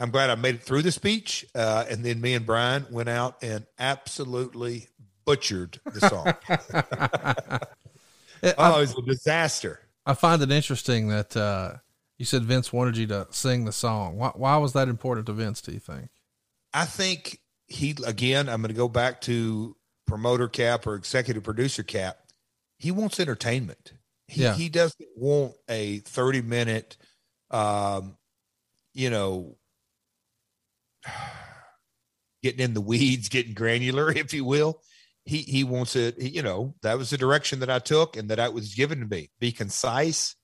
I'm glad I made it through the speech. Uh, and then me and Brian went out and absolutely butchered the song. oh, it was a disaster. I find it interesting that uh, you said Vince wanted you to sing the song. Why, why was that important to Vince, do you think? I think he, again, I'm going to go back to promoter cap or executive producer cap. He wants entertainment. He, Yeah. he doesn't want a 30 minute, um, you know, getting in the weeds, getting granular, if you will. He he wants it. You know, that was the direction that I took and that I was given to me. Be concise,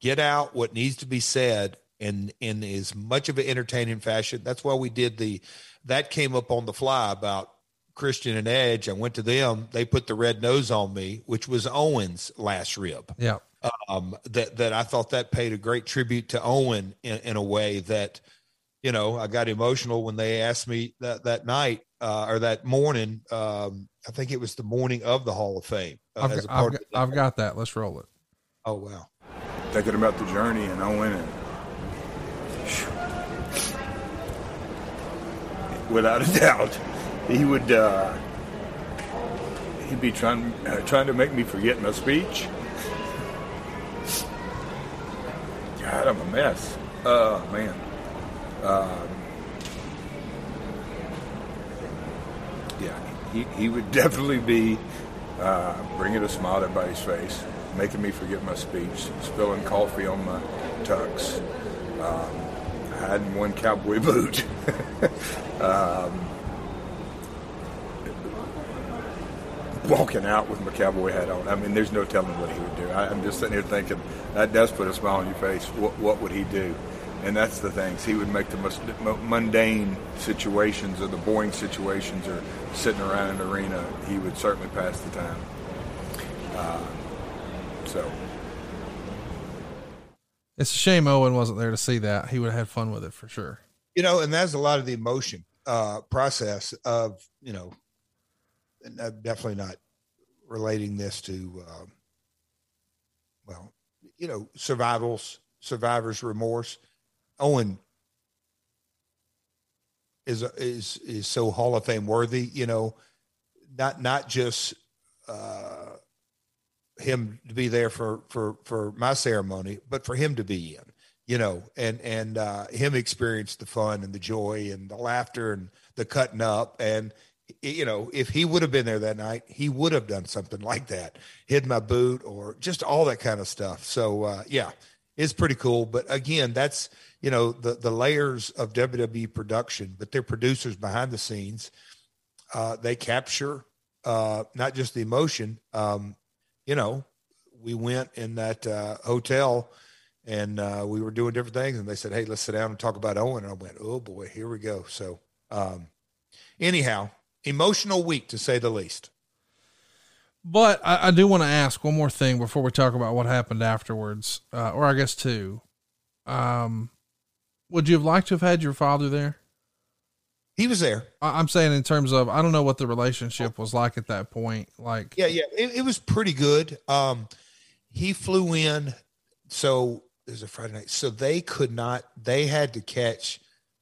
get out what needs to be said, in in as much of an entertaining fashion. That's why we did the. That came up on the fly about Christian and Edge. I went to them. They put the red nose on me, which was Owen's last rib Yeah. um, that that I thought that paid a great tribute to Owen in, in a way that, you know, I got emotional when they asked me that that night uh, or that morning. Um, I think it was the morning of the Hall of Fame. Uh, I've, as a got, part I've, of got, I've got that. Let's roll it. Oh wow! thinking about the journey and Owen and without a doubt he would uh, he'd be trying uh, trying to make me forget my speech God I'm a mess Oh man um, yeah he, he would definitely be uh, bringing a smile to everybody's face making me forget my speech spilling coffee on my tux um, hiding one cowboy boot um, walking out with my cowboy hat on. I mean, there's no telling what he would do. I, I'm just sitting here thinking that does put a smile on your face. What, what would he do? And that's the things he would make the most mundane situations or the boring situations or sitting around an arena. He would certainly pass the time. Uh, so It's a shame Owen wasn't there to see that. He would have had fun with it for sure. You know, and that's a lot of the emotion uh, process of you know, and I'm definitely not relating this to, um, well, you know, survivals, survivor's remorse. Owen is is is so Hall of Fame worthy. You know, not not just uh, him to be there for for for my ceremony, but for him to be in. You know, and and uh, him experience the fun and the joy and the laughter and the cutting up and you know, if he would have been there that night, he would have done something like that, hid my boot or just all that kind of stuff. So, uh, yeah, it's pretty cool. But again, that's you know the the layers of WWE production, but they're producers behind the scenes. Uh, they capture uh, not just the emotion. Um, you know, we went in that uh, hotel and uh, we were doing different things, and they said, "Hey, let's sit down and talk about Owen." And I went, "Oh boy, here we go." So, um, anyhow, emotional week to say the least. But I, I do want to ask one more thing before we talk about what happened afterwards, uh, or I guess two. Um, would you have liked to have had your father there? He was there. I, I'm saying in terms of I don't know what the relationship was like at that point. Like, Yeah, yeah, it, it was pretty good. Um, he flew in, so there's a Friday night, so they could not. They had to catch.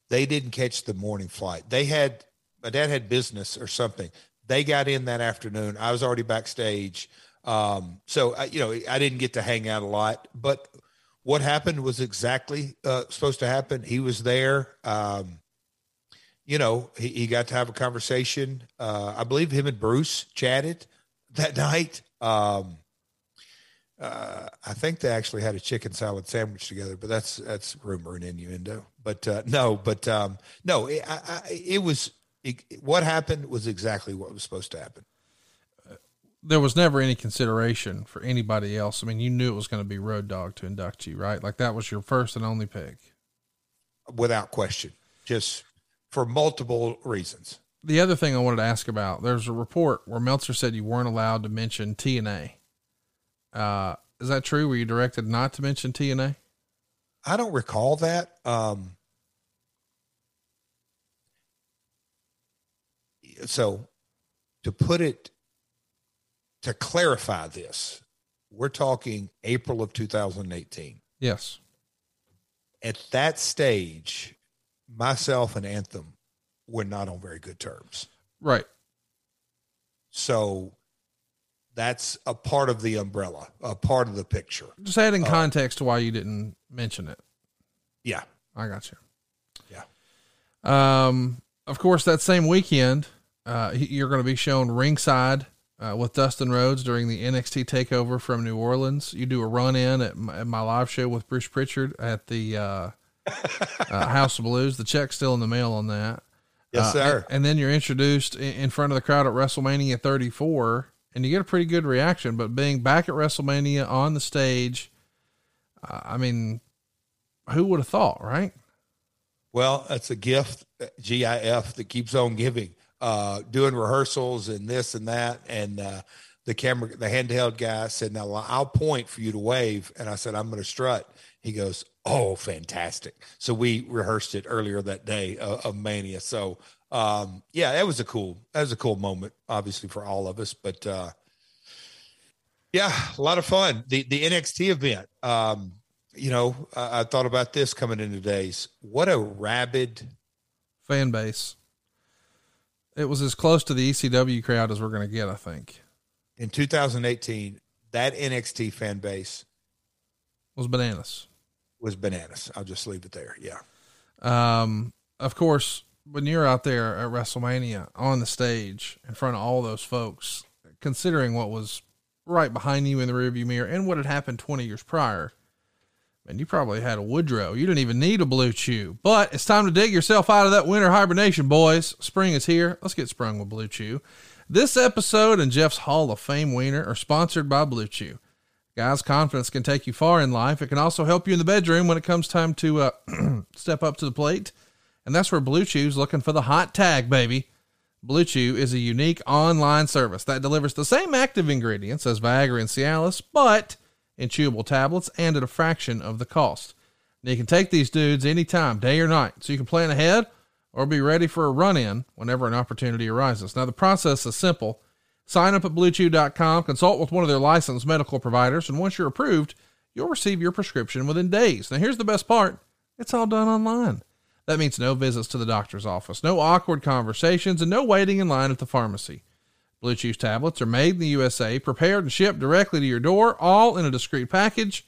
They didn't catch the morning flight. They had my dad had business or something. They got in that afternoon. I was already backstage, um, so I, you know I didn't get to hang out a lot. But what happened was exactly uh, supposed to happen. He was there. Um, you know, he, he got to have a conversation. Uh, I believe him and Bruce chatted that night. Um, uh, I think they actually had a chicken salad sandwich together, but that's that's rumor and innuendo. But uh, no, but um, no, it, I, I, it was it, what happened was exactly what was supposed to happen. There was never any consideration for anybody else. I mean, you knew it was going to be Road Dog to induct you, right? Like that was your first and only pick. without question, just for multiple reasons. The other thing I wanted to ask about, there's a report where Meltzer said you weren't allowed to mention TNA. Uh, is that true? Were you directed not to mention TNA? I don't recall that. Um, so to put it, to clarify this, we're talking April of 2018. Yes. At that stage, myself and Anthem were not on very good terms. Right. So that's a part of the umbrella, a part of the picture. Just add in Uh, context to why you didn't mention it. Yeah. I got you. Yeah. Um, of course, that same weekend, uh, you're going to be shown ringside uh, with Dustin Rhodes during the NXT takeover from New Orleans. You do a run in at my, at my live show with Bruce Pritchard at the uh, uh, House of Blues. The check's still in the mail on that. Yes, Uh, sir. And, and then you're introduced in, in front of the crowd at WrestleMania 34, and you get a pretty good reaction. But being back at WrestleMania on the stage, uh, I mean, who would have thought, right? Well, that's a gift, GIF, that keeps on giving. Uh, doing rehearsals and this and that, and uh, the camera, the handheld guy said, "Now I'll point for you to wave," and I said, "I'm going to strut." He goes, "Oh, fantastic!" So we rehearsed it earlier that day uh, of Mania. So um, yeah, that was a cool, that was a cool moment, obviously for all of us. But uh, yeah, a lot of fun. The the NXT event. Um, you know, I, I thought about this coming into days. What a rabid fan base. It was as close to the ECW crowd as we're going to get, I think. in 2018. That NXT fan base Was bananas. was bananas. I'll just leave it there. Yeah. Um, of course, when you're out there at WrestleMania on the stage in front of all those folks, considering what was right behind you in the rearview mirror and what had happened 20 years prior, man, you probably had a Woodrow. You didn't even need a Blue Chew. But it's time to dig yourself out of that winter hibernation, boys. Spring is here. Let's get sprung with Blue Chew. This episode and Jeff's Hall of Fame wiener are sponsored by Blue Chew. Guys, confidence can take you far in life. It can also help you in the bedroom when it comes time to uh, step up to the plate. And that's where Blue Chew's looking for the hot tag, baby. Blue Chew is a unique online service that delivers the same active ingredients as Viagra and Cialis, but in chewable tablets and at a fraction of the cost. Now you can take these dudes anytime, day or night, so you can plan ahead or be ready for a run in whenever an opportunity arises. Now, the process is simple. Sign up at bluechew.com, consult with one of their licensed medical providers, and once you're approved, you'll receive your prescription within days. Now, here's the best part it's all done online. That means no visits to the doctor's office, no awkward conversations, and no waiting in line at the pharmacy. Blue Chew's tablets are made in the USA, prepared and shipped directly to your door, all in a discreet package.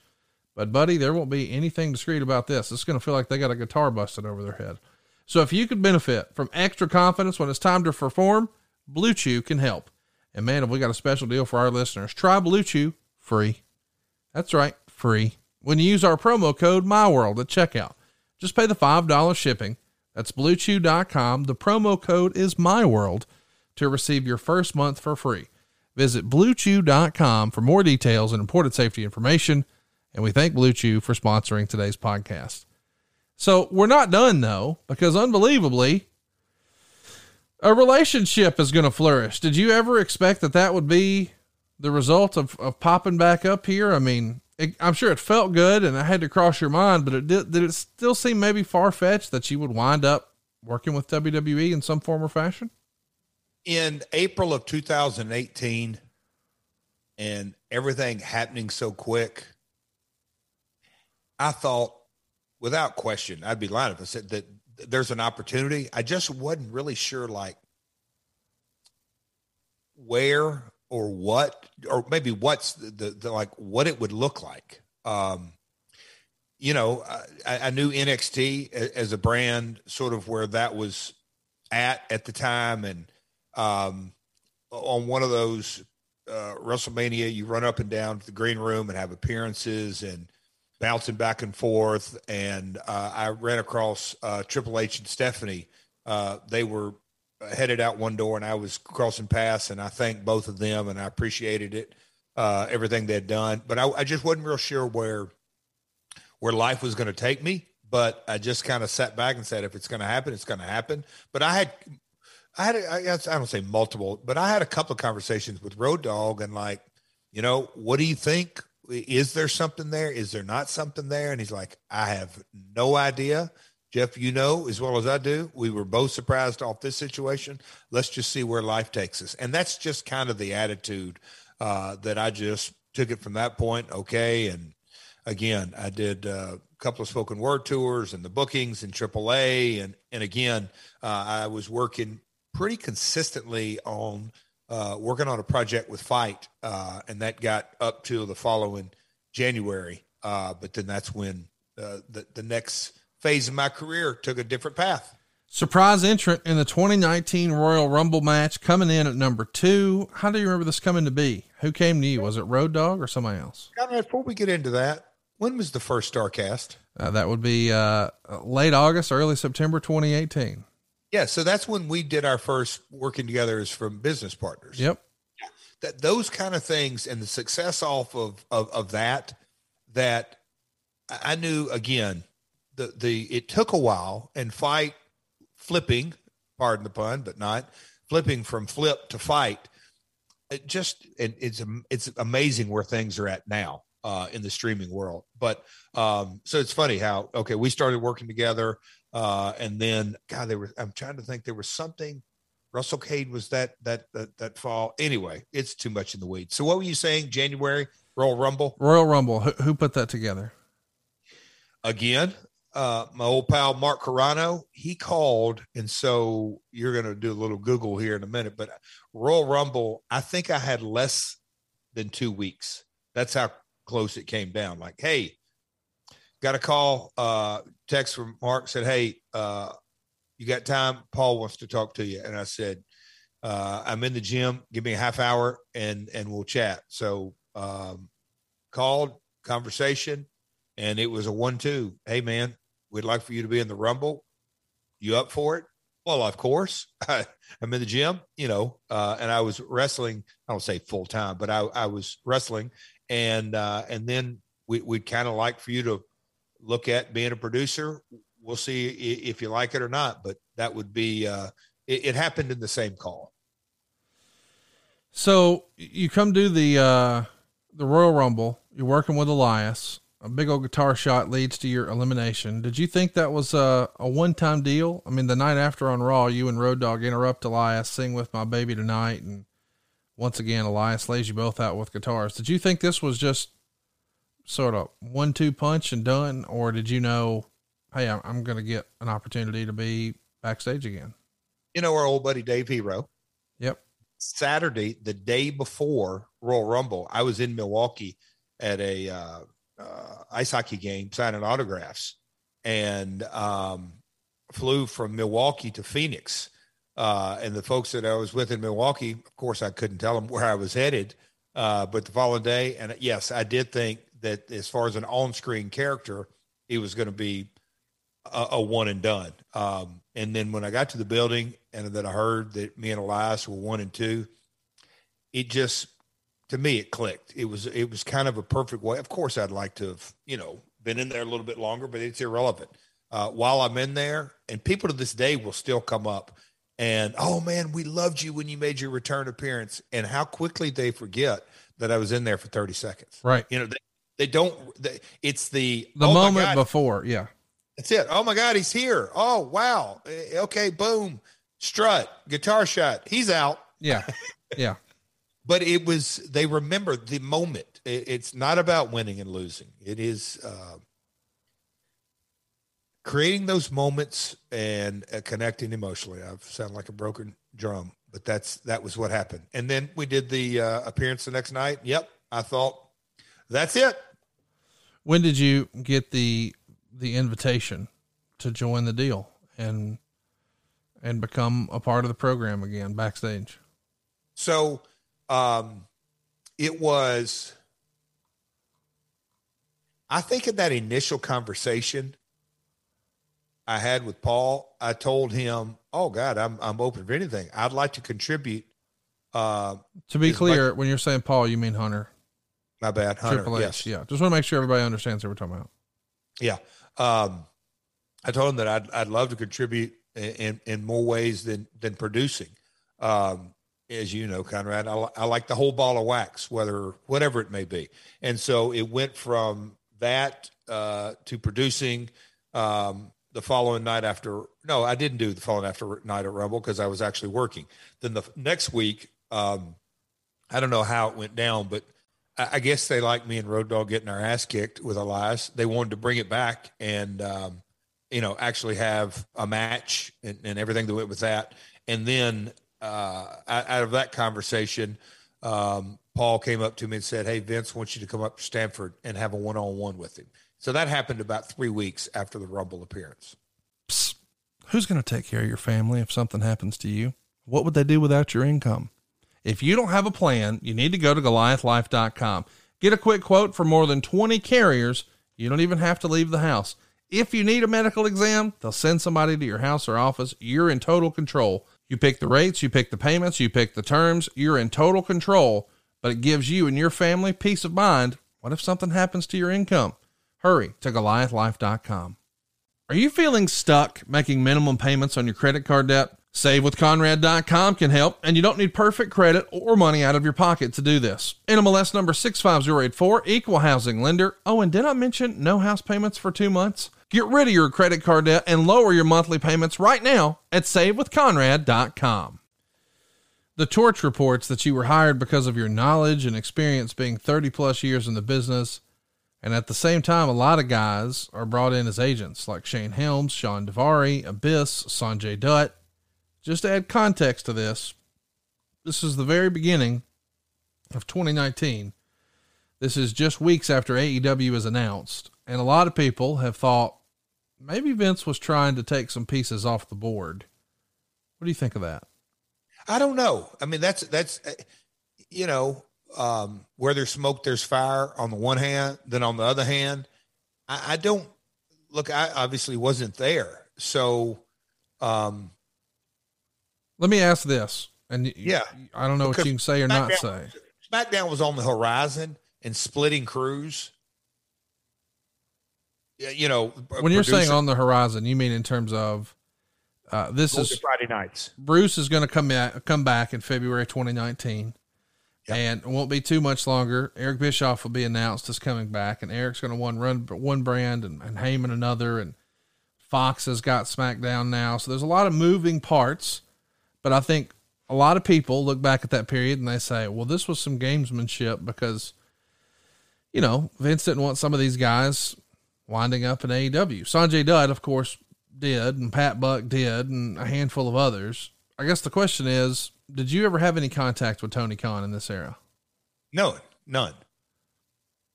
But, buddy, there won't be anything discreet about this. It's going to feel like they got a guitar busted over their head. So, if you could benefit from extra confidence when it's time to perform, Blue Chew can help. And, man, have we got a special deal for our listeners. Try Blue Chew free. That's right, free. when you use our promo code MyWorld at checkout. Just pay the $5 shipping. That's bluechew.com. The promo code is MyWorld to receive your first month for free. Visit bluechew.com for more details and important safety information. And we thank Blue Chew for sponsoring today's podcast. So we're not done though, because unbelievably, a relationship is going to flourish. Did you ever expect that that would be the result of, of popping back up here? I mean, it, I'm sure it felt good and I had to cross your mind, but it did, did it still seem maybe far fetched that you would wind up working with WWE in some form or fashion? In April of 2018 and everything happening so quick, I thought without question, I'd be lying if I said that there's an opportunity. I just wasn't really sure like where or what or maybe what's the, the, the like what it would look like. Um, you know, I, I knew NXT as a brand, sort of where that was at at the time, and um, on one of those uh, WrestleMania, you run up and down to the green room and have appearances and bouncing back and forth. And uh, I ran across uh, Triple H and Stephanie. Uh, they were headed out one door, and I was crossing paths, and I thanked both of them, and I appreciated it, uh, everything they'd done. But I, I, just wasn't real sure where where life was going to take me. But I just kind of sat back and said, if it's going to happen, it's going to happen. But I had. I had, I, guess, I don't say multiple, but I had a couple of conversations with Road Dog and like, you know, what do you think? is there something there? Is there not something there? And he's like, I have no idea. Jeff, you know as well as I do, we were both surprised off this situation. Let's just see where life takes us. And that's just kind of the attitude uh, that I just took it from that point. Okay. And again, I did uh, a couple of spoken word tours and the bookings in AAA. And, and again, uh, I was working pretty consistently on uh, working on a project with FITE, uh, and that got up to the following January. Uh, but then that's when uh, the the next phase of my career took a different path. Surprise entrant in the 2019 Royal Rumble match, coming in at number two. How do you remember this coming to be? Who came to you? Was it Road Dog or somebody else? Conrad, before we get into that, when was the first Starcast? Uh, that would be uh, late August, early September 2018. Yeah, so that's when we did our first working together as from business partners. Yep. Yeah. That those kind of things and the success off of of, of that that I knew again the the it took a while and fight flipping, pardon the pun, but not flipping from flip to fight. It just it, it's it's amazing where things are at now uh, in the streaming world. But um, so it's funny how okay we started working together. Uh, and then, God, there was, I'm trying to think, there was something. Russell Cade was that, that, that, that fall. Anyway, it's too much in the weeds. So what were you saying? January Royal Rumble? Royal Rumble. Who, who put that together? Again, uh, my old pal Mark Carrano, he called. And so you're going to do a little Google here in a minute, but Royal Rumble, I think I had less than two weeks. That's how close it came down. Like, hey, got a call, uh, text from Mark said, Hey, uh, you got time? Paul wants to talk to you. And I said, uh, I'm in the gym. Give me a half hour and, and we'll chat. So, um, called conversation and it was a one, two. Hey man, we'd like for you to be in the rumble. You up for it? Well, of course I, am in the gym, you know, uh, and I was wrestling. I don't say full time, but I, I was wrestling and, uh, and then we, we'd kind of like for you to look at being a producer. We'll see if you like it or not, but that would be, uh, it, it happened in the same call. So you come do the, uh, the Royal Rumble, you're working with Elias, a big old guitar shot leads to your elimination. Did you think that was a, a one time deal? I mean, the night after on Raw, you and Road Dog interrupt Elias, sing with my baby tonight. And once again, Elias lays you both out with guitars. Did you think this was just sort of one two punch and done, or did you know, hey, I'm, I'm going to get an opportunity to be backstage again? You know, our old buddy Dave Hero. Yep. Saturday, the day before Royal Rumble, I was in Milwaukee at a uh, uh, ice hockey game signing autographs and um, flew from Milwaukee to Phoenix. Uh, and the folks that I was with in Milwaukee, of course, I couldn't tell them where I was headed. Uh, but the following day, and yes, I did think that as far as an on-screen character, he was going to be a, a one and done. Um, and then when I got to the building and then I heard that me and Elias were one and two, it just to me it clicked. It was it was kind of a perfect way. Of course, I'd like to have you know been in there a little bit longer, but it's irrelevant. Uh, while I'm in there, and people to this day will still come up and oh man, we loved you when you made your return appearance, and how quickly they forget that I was in there for 30 seconds. Right. You know, they, they don't. They, it's the The oh moment before, yeah. that's it. Oh my God, he's here. Oh wow. Eh, Okay, boom. Strut, guitar shot. He's out. Yeah. Yeah. But it was they remember the moment. It- It's not about winning and losing. It is uh, creating those moments and uh, connecting emotionally. I sound like a broken drum, but that's that was what happened. And then we did the uh, appearance the next night. Yep, I thought that's it. When did you get the the invitation to join the deal and and become a part of the program again backstage? So um, it was, I think in that initial conversation I had with Paul, I told him, "Oh God, I'm I'm open for anything. I'd like to contribute." Uh, To be clear, much- when you're saying Paul, you mean Hunter. My bad, Hunter. Triple H. yes, Yeah. Just want to make sure everybody understands what we're talking about. Yeah. Um, I told him that I'd, I'd love to contribute in, in, more ways than, than producing. Um, as you know, Conrad, I, I like the whole ball of wax, whether, whatever it may be. And so it went from that, uh, to producing, um, the following night after, no, I didn't do the following after night at Rumble because I was actually working. Then the next week, um, I don't know how it went down, but I guess they like me and Road Dog getting our ass kicked with Elias. They wanted to bring it back and, um, you know, actually have a match and, and everything that went with that. And then uh, out of that conversation, um, Paul came up to me and said, Hey, Vince wants you to come up to Stamford and have a one on one with him. So that happened about three weeks after the Rumble appearance. Who's going to take care of your family if something happens to you? What would they do without your income? If you don't have a plan, you need to go to goliathlife.com. Get a quick quote for more than 20 carriers. You don't even have to leave the house. If you need a medical exam, they'll send somebody to your house or office. You're in total control. You pick the rates, you pick the payments, you pick the terms. You're in total control, but it gives you and your family peace of mind. What if something happens to your income? Hurry to goliathlife.com. Are you feeling stuck making minimum payments on your credit card debt? SaveWithConrad.com can help, and you don't need perfect credit or money out of your pocket to do this. NMLS number 65084, equal housing lender. Oh, and did I mention no house payments for two months? Get rid of your credit card debt and lower your monthly payments right now at SaveWithConrad.com. The Torch reports that you were hired because of your knowledge and experience being 30 plus years in the business. And at the same time, a lot of guys are brought in as agents like Shane Helms, Shawn Daivari, Abyss, Sanjay Dutt. Just to add context to this, this is the very beginning of 2019. This is just weeks after AEW is announced. And a lot of people have thought maybe Vince was trying to take some pieces off the board. What do you think of that? I don't know. I mean, that's that's uh, you know, um, where there's smoke, there's fire. On the one hand, then on the other hand, I, I don't look. I obviously wasn't there, so um, Let me ask this. And Yeah. I don't know what you can say or not SmackDown- say. SmackDown was on the horizon and splitting crews. Yeah, you know, When you're saying on the horizon, you mean in terms of uh, this is Friday nights. Bruce is going to come back, come back in February 2019, and it won't be too much longer. Eric Bischoff will be announced as coming back, and Eric's going to one run one brand, and, and Heyman another, and Fox has got SmackDown now. So there's a lot of moving parts, but I think a lot of people look back at that period and they say, well, this was some gamesmanship because, you know, Vince didn't want some of these guys winding up in AEW. Sanjay Dutt, of course, did, and Pat Buck did, and a handful of others. I guess the question is, did you ever have any contact with Tony Khan in this era? No, none,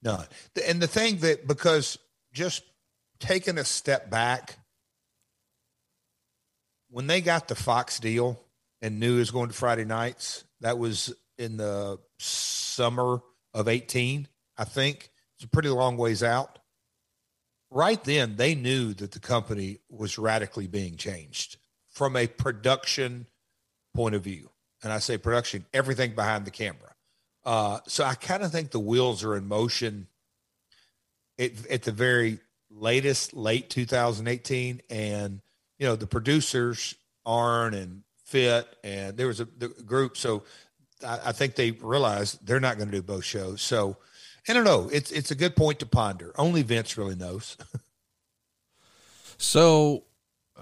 none. And the thing that because just taking a step back, when they got the Fox deal and knew it was going to Friday nights, that was in the summer of eighteen, I think. It's a pretty long ways out. Right then, they knew that the company was radically being changed from a production point of view. And I say production, everything behind the camera. Uh, so I kind of think the wheels are in motion at, at the very latest, late 2018. And, you know, the producers, Arn and Fit, and there was a the group. So I, I think they realized they're not going to do both shows. So I don't know. It's, it's a good point to ponder. Only Vince really knows. so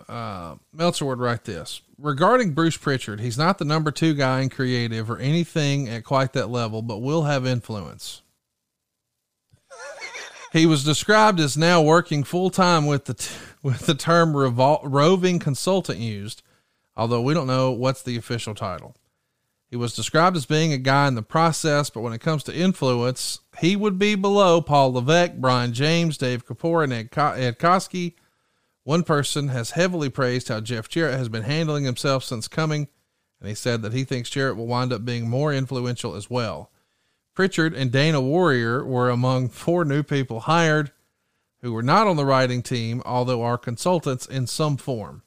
uh, Meltzer would write this regarding Bruce Pritchard. He's not the number two guy in creative or anything at quite that level, but will have influence. he was described as now working full time with the t- with the term revol- roving consultant used, although we don't know what's the official title. He was described as being a guy in the process, but when it comes to influence, he would be below Paul Levesque, Brian James, Dave Kapoor, and Ed, Ed Koskey one person has heavily praised how Jeff Jarrett has been handling himself since coming, and he said that he thinks Jarrett will wind up being more influential as well. Pritchard and Dana Warrior were among four new people hired who were not on the writing team, although are consultants in some form.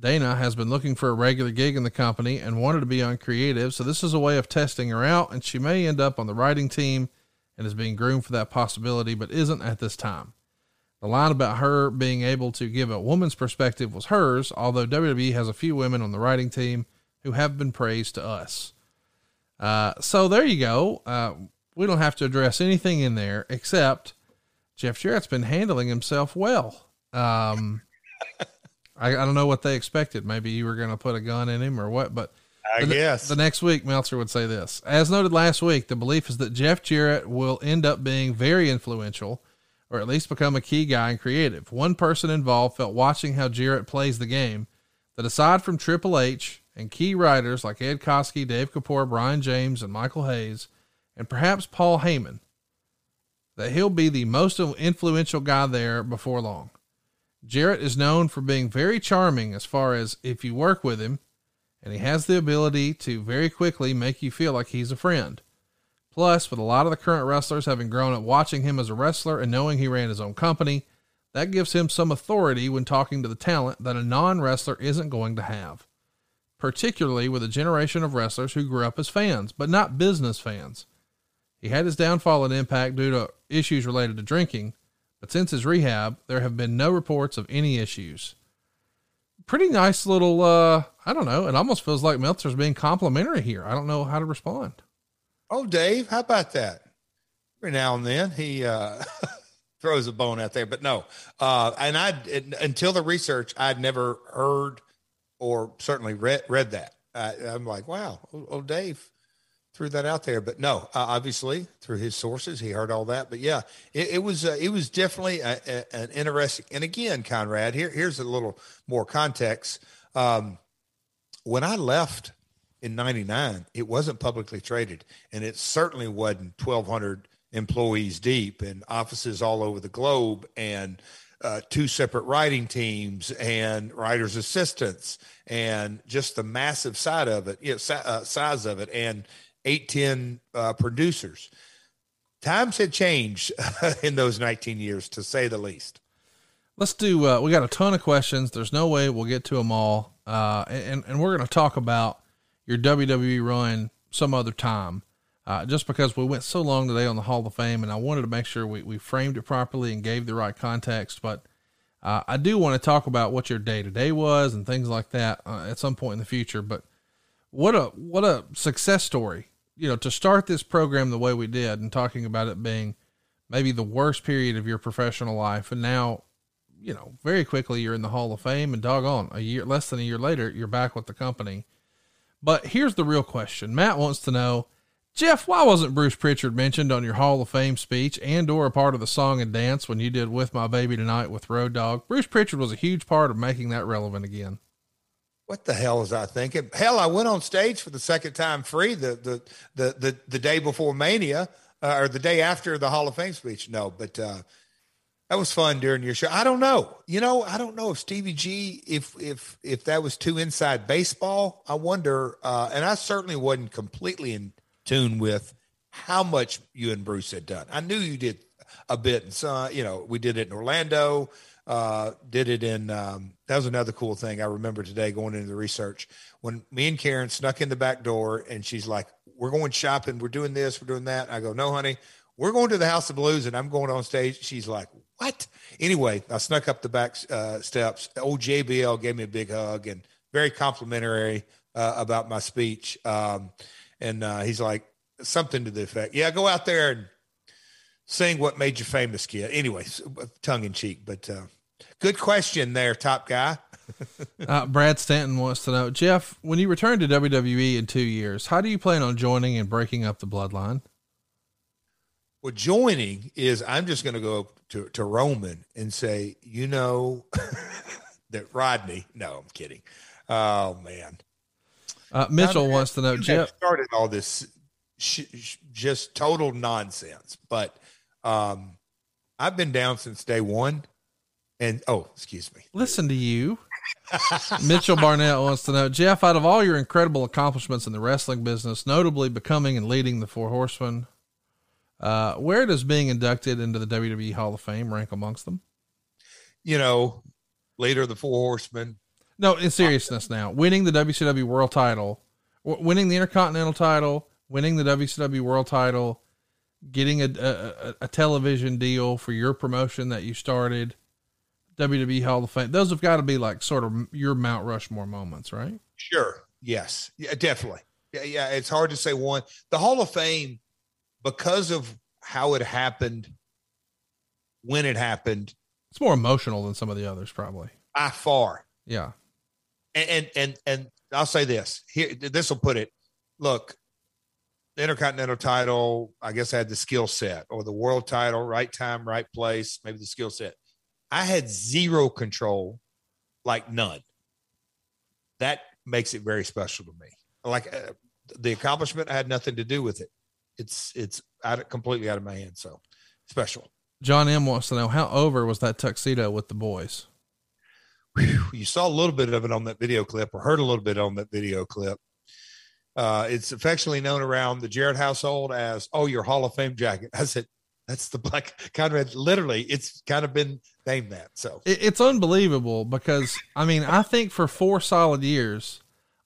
Dana has been looking for a regular gig in the company and wanted to be on creative, so this is a way of testing her out, and she may end up on the writing team and is being groomed for that possibility, but isn't at this time. The line about her being able to give a woman's perspective was hers, although WWE has a few women on the writing team who have been praised to us. Uh, so there you go. Uh, we don't have to address anything in there except Jeff Jarrett's been handling himself well. Um, I, I, don't know what they expected. Maybe you were going to put a gun in him or what, but I the, guess the next week Meltzer would say this. As noted last week, the belief is that Jeff Jarrett will end up being very influential or at least become a key guy in creative. One person involved felt watching how Jarrett plays the game that aside from Triple H and key writers like Ed Koskey, Dave Kapoor, Brian James, and Michael Hayes, and perhaps Paul Heyman, that he'll be the most influential guy there before long. Jarrett is known for being very charming as far as if you work with him, and he has the ability to very quickly make you feel like he's a friend. Plus, with a lot of the current wrestlers having grown up watching him as a wrestler and knowing he ran his own company, that gives him some authority when talking to the talent that a non wrestler isn't going to have, particularly with a generation of wrestlers who grew up as fans, but not business fans. He had his downfall in Impact due to issues related to drinking, but since his rehab, there have been no reports of any issues. Pretty nice little, uh, I don't know, it almost feels like Meltzer's being complimentary here. I don't know how to respond. Oh, Dave, how about that? Every now and then he uh, throws a bone out there, but no. Uh, and I until the research, I'd never heard or certainly read read that. I, am like, wow, oh, oh, Dave threw that out there, but no, uh, obviously through his sources, he heard all that. But yeah, it, it was uh, it was definitely a, a, an interesting. And again, Conrad, here here's a little more context. Um, when I left in 99, it wasn't publicly traded. And it certainly wasn't 1,200 employees deep and offices all over the globe and uh, two separate writing teams and writers' assistants and just the massive side of it, you know, si- uh, size of it, and eight, 10 uh, producers. Times had changed in those 19 years, to say the least. Let's do, uh, we got a ton of questions. There's no way we'll get to them all. Uh, and, and we're going to talk about your WWE run some other time. Uh, just because we went so long today on the Hall of Fame, and I wanted to make sure we, we framed it properly and gave the right context. But uh, I do want to talk about what your day to day was and things like that uh, at some point in the future. But what a what a success story! You know, to start this program the way we did, and talking about it being maybe the worst period of your professional life, and now, you know, very quickly you're in the Hall of Fame, and doggone, a year less than a year later, you're back with the company but here's the real question. Matt wants to know, Jeff, why wasn't Bruce Pritchard mentioned on your Hall of Fame speech and or a part of the song and dance when you did With My Baby Tonight with Road Dog? Bruce Pritchard was a huge part of making that relevant again. What the hell was I thinking? Hell, I went on stage for the second time free the the the the, the day before Mania uh, or the day after the Hall of Fame speech. No, but uh, that was fun during your show. I don't know. You know, I don't know if Stevie G, if if if that was too inside baseball. I wonder. Uh, and I certainly wasn't completely in tune with how much you and Bruce had done. I knew you did a bit. And so, you know, we did it in Orlando, uh, did it in, um, that was another cool thing I remember today going into the research when me and Karen snuck in the back door and she's like, we're going shopping. We're doing this. We're doing that. I go, no, honey, we're going to the House of Blues and I'm going on stage. She's like, what? Anyway, I snuck up the back uh, steps. Old JBL gave me a big hug and very complimentary uh, about my speech. Um, and uh, he's like, something to the effect, yeah, go out there and sing what made you famous, kid. Anyway, tongue in cheek, but uh, good question there, top guy. uh, Brad Stanton wants to know, Jeff, when you return to WWE in two years, how do you plan on joining and breaking up the bloodline? Well, joining is I'm just going to go to, to Roman and say, you know, that Rodney. No, I'm kidding. Oh man. Uh, Mitchell now, wants to know, Jeff started all this sh- sh- just total nonsense, but um, I've been down since day one. And oh, excuse me. Listen to you. Mitchell Barnett wants to know, Jeff, out of all your incredible accomplishments in the wrestling business, notably becoming and leading the Four Horsemen, uh, where does being inducted into the WWE Hall of Fame rank amongst them? You know, leader of the Four Horsemen. No, in seriousness now, winning the WCW World Title, w- winning the Intercontinental Title, winning the WCW World Title, getting a, a, a television deal for your promotion that you started, WWE Hall of Fame. Those have got to be like sort of your Mount Rushmore moments, right? Sure. Yes. Yeah, definitely. Yeah, yeah. It's hard to say one. The Hall of Fame, because of how it happened, when it happened, it's more emotional than some of the others, probably. By far. Yeah. And and and, and I'll say this here. This will put it. Look, the Intercontinental title, I guess, I had the skill set, or the world title, right time, right place, maybe the skill set. I had zero control, like none. That makes it very special to me. Like uh, the accomplishment, I had nothing to do with it. It's it's out of, completely out of my hands. So special. John M wants to know how over was that tuxedo with the boys. Whew, you saw a little bit of it on that video clip, or heard a little bit on that video clip. Uh, it's affectionately known around the Jarrett household as "Oh, your Hall of Fame jacket." I said, "That's the black Conrad." Literally, it's kind of been named that. So it's unbelievable because I mean, I think for four solid years,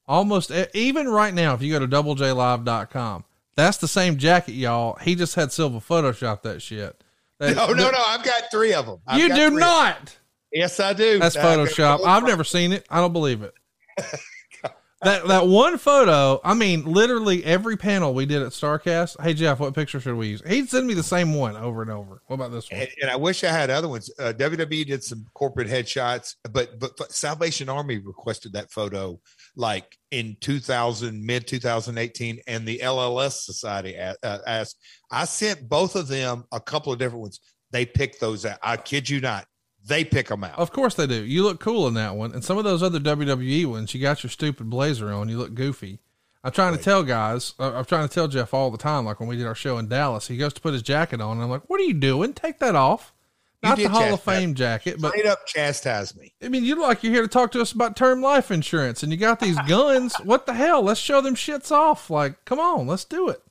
almost even right now, if you go to doublejlive.com, that's the same jacket, y'all. He just had Silva Photoshop that shit. That, no, no, no. I've got three of them. I've you do not. Yes, I do. That's Photoshop. I've never seen it. I don't believe it. that that one photo. I mean, literally every panel we did at Starcast. Hey Jeff, what picture should we use? He'd send me the same one over and over. What about this one? And, and I wish I had other ones. Uh, WWE did some corporate headshots, but, but but Salvation Army requested that photo like in 2000, mid 2018, and the LLS Society uh, asked. I sent both of them a couple of different ones. They picked those out. I kid you not they pick them out. Of course they do. You look cool in that one. And some of those other WWE ones, you got your stupid blazer on, you look goofy. I'm trying right. to tell guys, uh, I'm trying to tell Jeff all the time, like when we did our show in Dallas, he goes to put his jacket on. And I'm like, what are you doing? Take that off. Not the Hall of Fame jacket, but straight up chastise me. I mean, you look like you're here to talk to us about term life insurance and you got these guns. what the hell? Let's show them shits off. Like, come on, let's do it.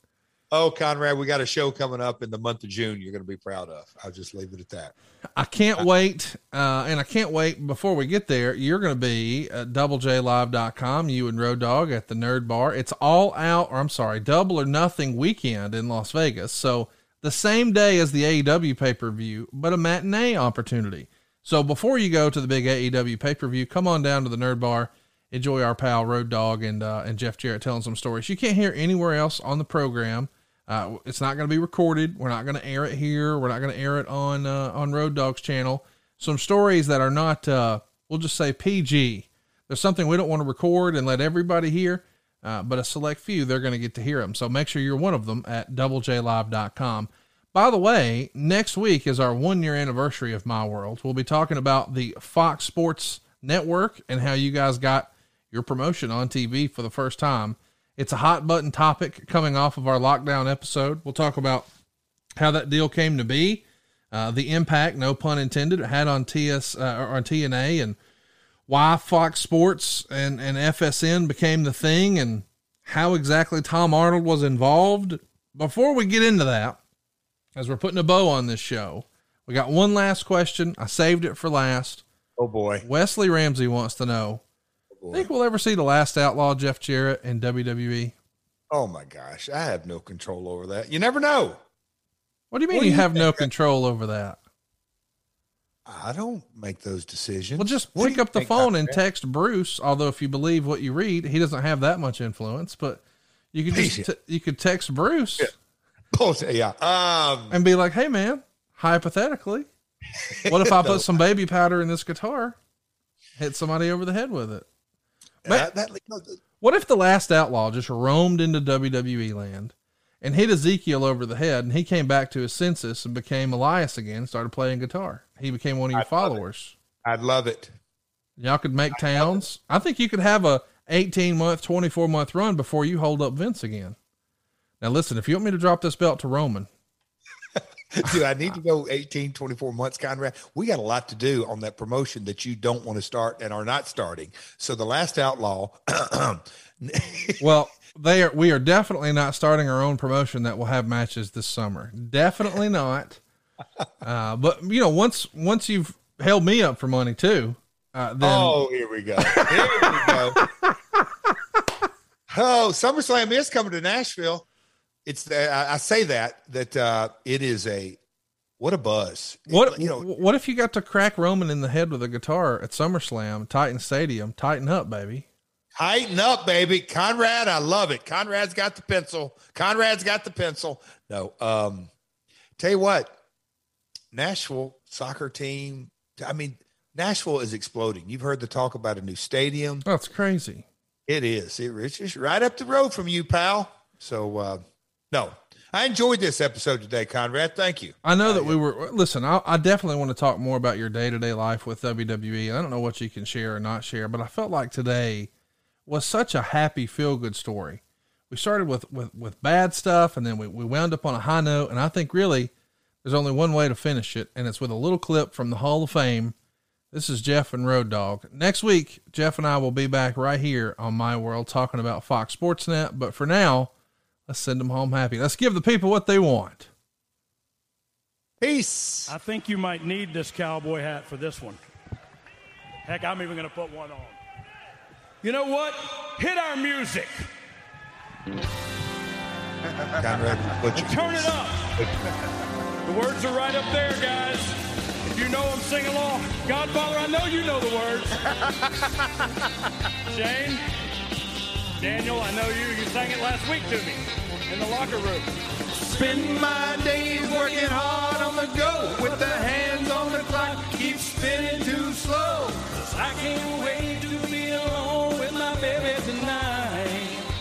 Oh, Conrad, we got a show coming up in the month of June you're going to be proud of. I'll just leave it at that. I can't wait. Uh, and I can't wait before we get there. You're going to be at doublejlive.com, you and Road Dog at the Nerd Bar. It's all out, or I'm sorry, double or nothing weekend in Las Vegas. So the same day as the AEW pay per view, but a matinee opportunity. So before you go to the big AEW pay per view, come on down to the Nerd Bar. Enjoy our pal Road Dog and uh, and Jeff Jarrett telling some stories you can't hear anywhere else on the program. Uh, it's not going to be recorded. We're not going to air it here. We're not going to air it on uh, on Road Dogs channel. Some stories that are not, uh, we'll just say PG. There's something we don't want to record and let everybody hear, uh, but a select few they're going to get to hear them. So make sure you're one of them at doublejlive.com. By the way, next week is our one year anniversary of My World. We'll be talking about the Fox Sports Network and how you guys got your promotion on TV for the first time. It's a hot button topic coming off of our lockdown episode. We'll talk about how that deal came to be, uh, the impact, no pun intended, it had on TS uh, or on TNA, and why Fox Sports and and FSN became the thing, and how exactly Tom Arnold was involved. Before we get into that, as we're putting a bow on this show, we got one last question. I saved it for last. Oh boy. Wesley Ramsey wants to know. Think we'll ever see the last outlaw Jeff Jarrett in WWE? Oh my gosh, I have no control over that. You never know. What do you mean do you you have no control over that? I don't make those decisions. Well, just What pick up the phone and text Bruce. Although, if you believe what you read, he doesn't have that much influence. But you could just t- you could text Bruce Bullshit, yeah. Um, and be like, "Hey, man, hypothetically, what if I put some baby powder in this guitar, hit somebody over the head with it? That, that, What if the last outlaw just roamed into WWE land and hit Ezekiel over the head, and he came back to his senses and became Elias again, and started playing guitar? He became one of your I'd love followers. I'd love it. Y'all could make towns. I think you could have a 18 month, 24 month run before you hold up Vince again. Now listen, if you want me to drop this belt to Roman, Do I need to go 18, 24 months, Conrad? We got a lot to do on that promotion that you don't want to start and are not starting. So the last outlaw, well, they are we are definitely not starting our own promotion that will have matches this summer. Definitely not. Uh, but you know, once once you've held me up for money too, uh, then oh, here we go. Here we go. oh, SummerSlam is coming to Nashville. It's the, I, I say that that uh, it is a what a buzz. What you know? What if you got to crack Roman in the head with a guitar at SummerSlam, Titan Stadium? Tighten up, baby. Tighten up, baby. Conrad, I love it. Conrad's got the pencil. Conrad's got the pencil. No, um, tell you what, Nashville soccer team. I mean, Nashville is exploding. You've heard the talk about a new stadium. That's crazy. It is. It, it's just right up the road from you, pal. So, uh, no, I enjoyed this episode today, Conrad. Thank you. I know that we were. Listen, I, I definitely want to talk more about your day to day life with WWE. I don't know what you can share or not share, but I felt like today was such a happy, feel good story. We started with, with, with bad stuff, and then we, we wound up on a high note. And I think really there's only one way to finish it, and it's with a little clip from the Hall of Fame. This is Jeff and Road Dog. Next week, Jeff and I will be back right here on My World talking about Fox Sports Net. But for now, let's send them home happy. Let's give the people what they want. Peace. I think you might need this cowboy hat for this one. Heck, I'm even going to put one on. You know what? Hit our music. Conrad Turn it up. The words are right up there, guys. If you know them, sing along. Godfather, I know you know the words. Shane, Daniel, I know you. You sang it last week to me in the locker room. Spend my days working hard on the go with the hands on the clock, keep spinning too slow. 'Cause I can't wait to be alone with my baby tonight.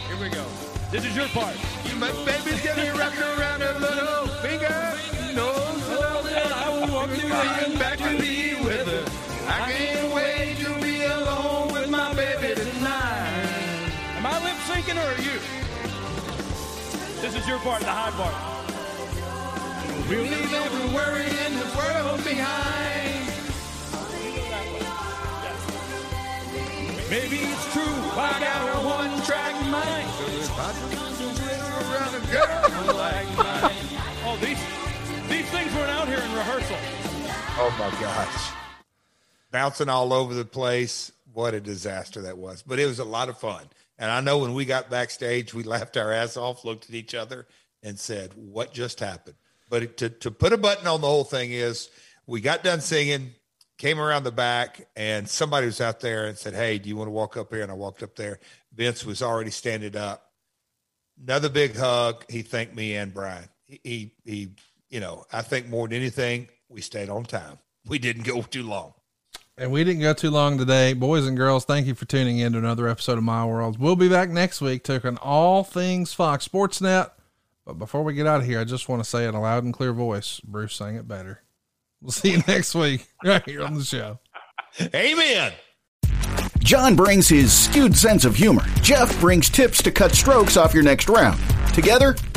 Here we go. This is your part. You my baby's getting wrapped around her little finger. Knows well that I will to even back to be This is your part, the high part. We'll leave every worry in the world behind. Maybe it's true, I got a one-track mind. So if I concentrate around a girl like mine. Oh, these these things weren't out here in rehearsal. Oh my gosh. Bouncing all over the place. What a disaster that was. But it was a lot of fun. And I know when we got backstage, we laughed our ass off, looked at each other, and said, What just happened? But to, to put a button on the whole thing is we got done singing, came around the back, and somebody was out there and said, Hey, do you want to walk up here? And I walked up there. Vince was already standing up. Another big hug. He thanked me and Brian. He, he, he you know, I think more than anything, we stayed on time. We didn't go too long. And we didn't go too long today. Boys and girls, thank you for tuning in to another episode of My World. We'll be back next week talking all things Fox Sports Net. But before we get out of here, I just want to say in a loud and clear voice, Bruce sang it better. We'll see you next week right here on the show. Amen. John brings his skewed sense of humor. Jeff brings tips to cut strokes off your next round. Together,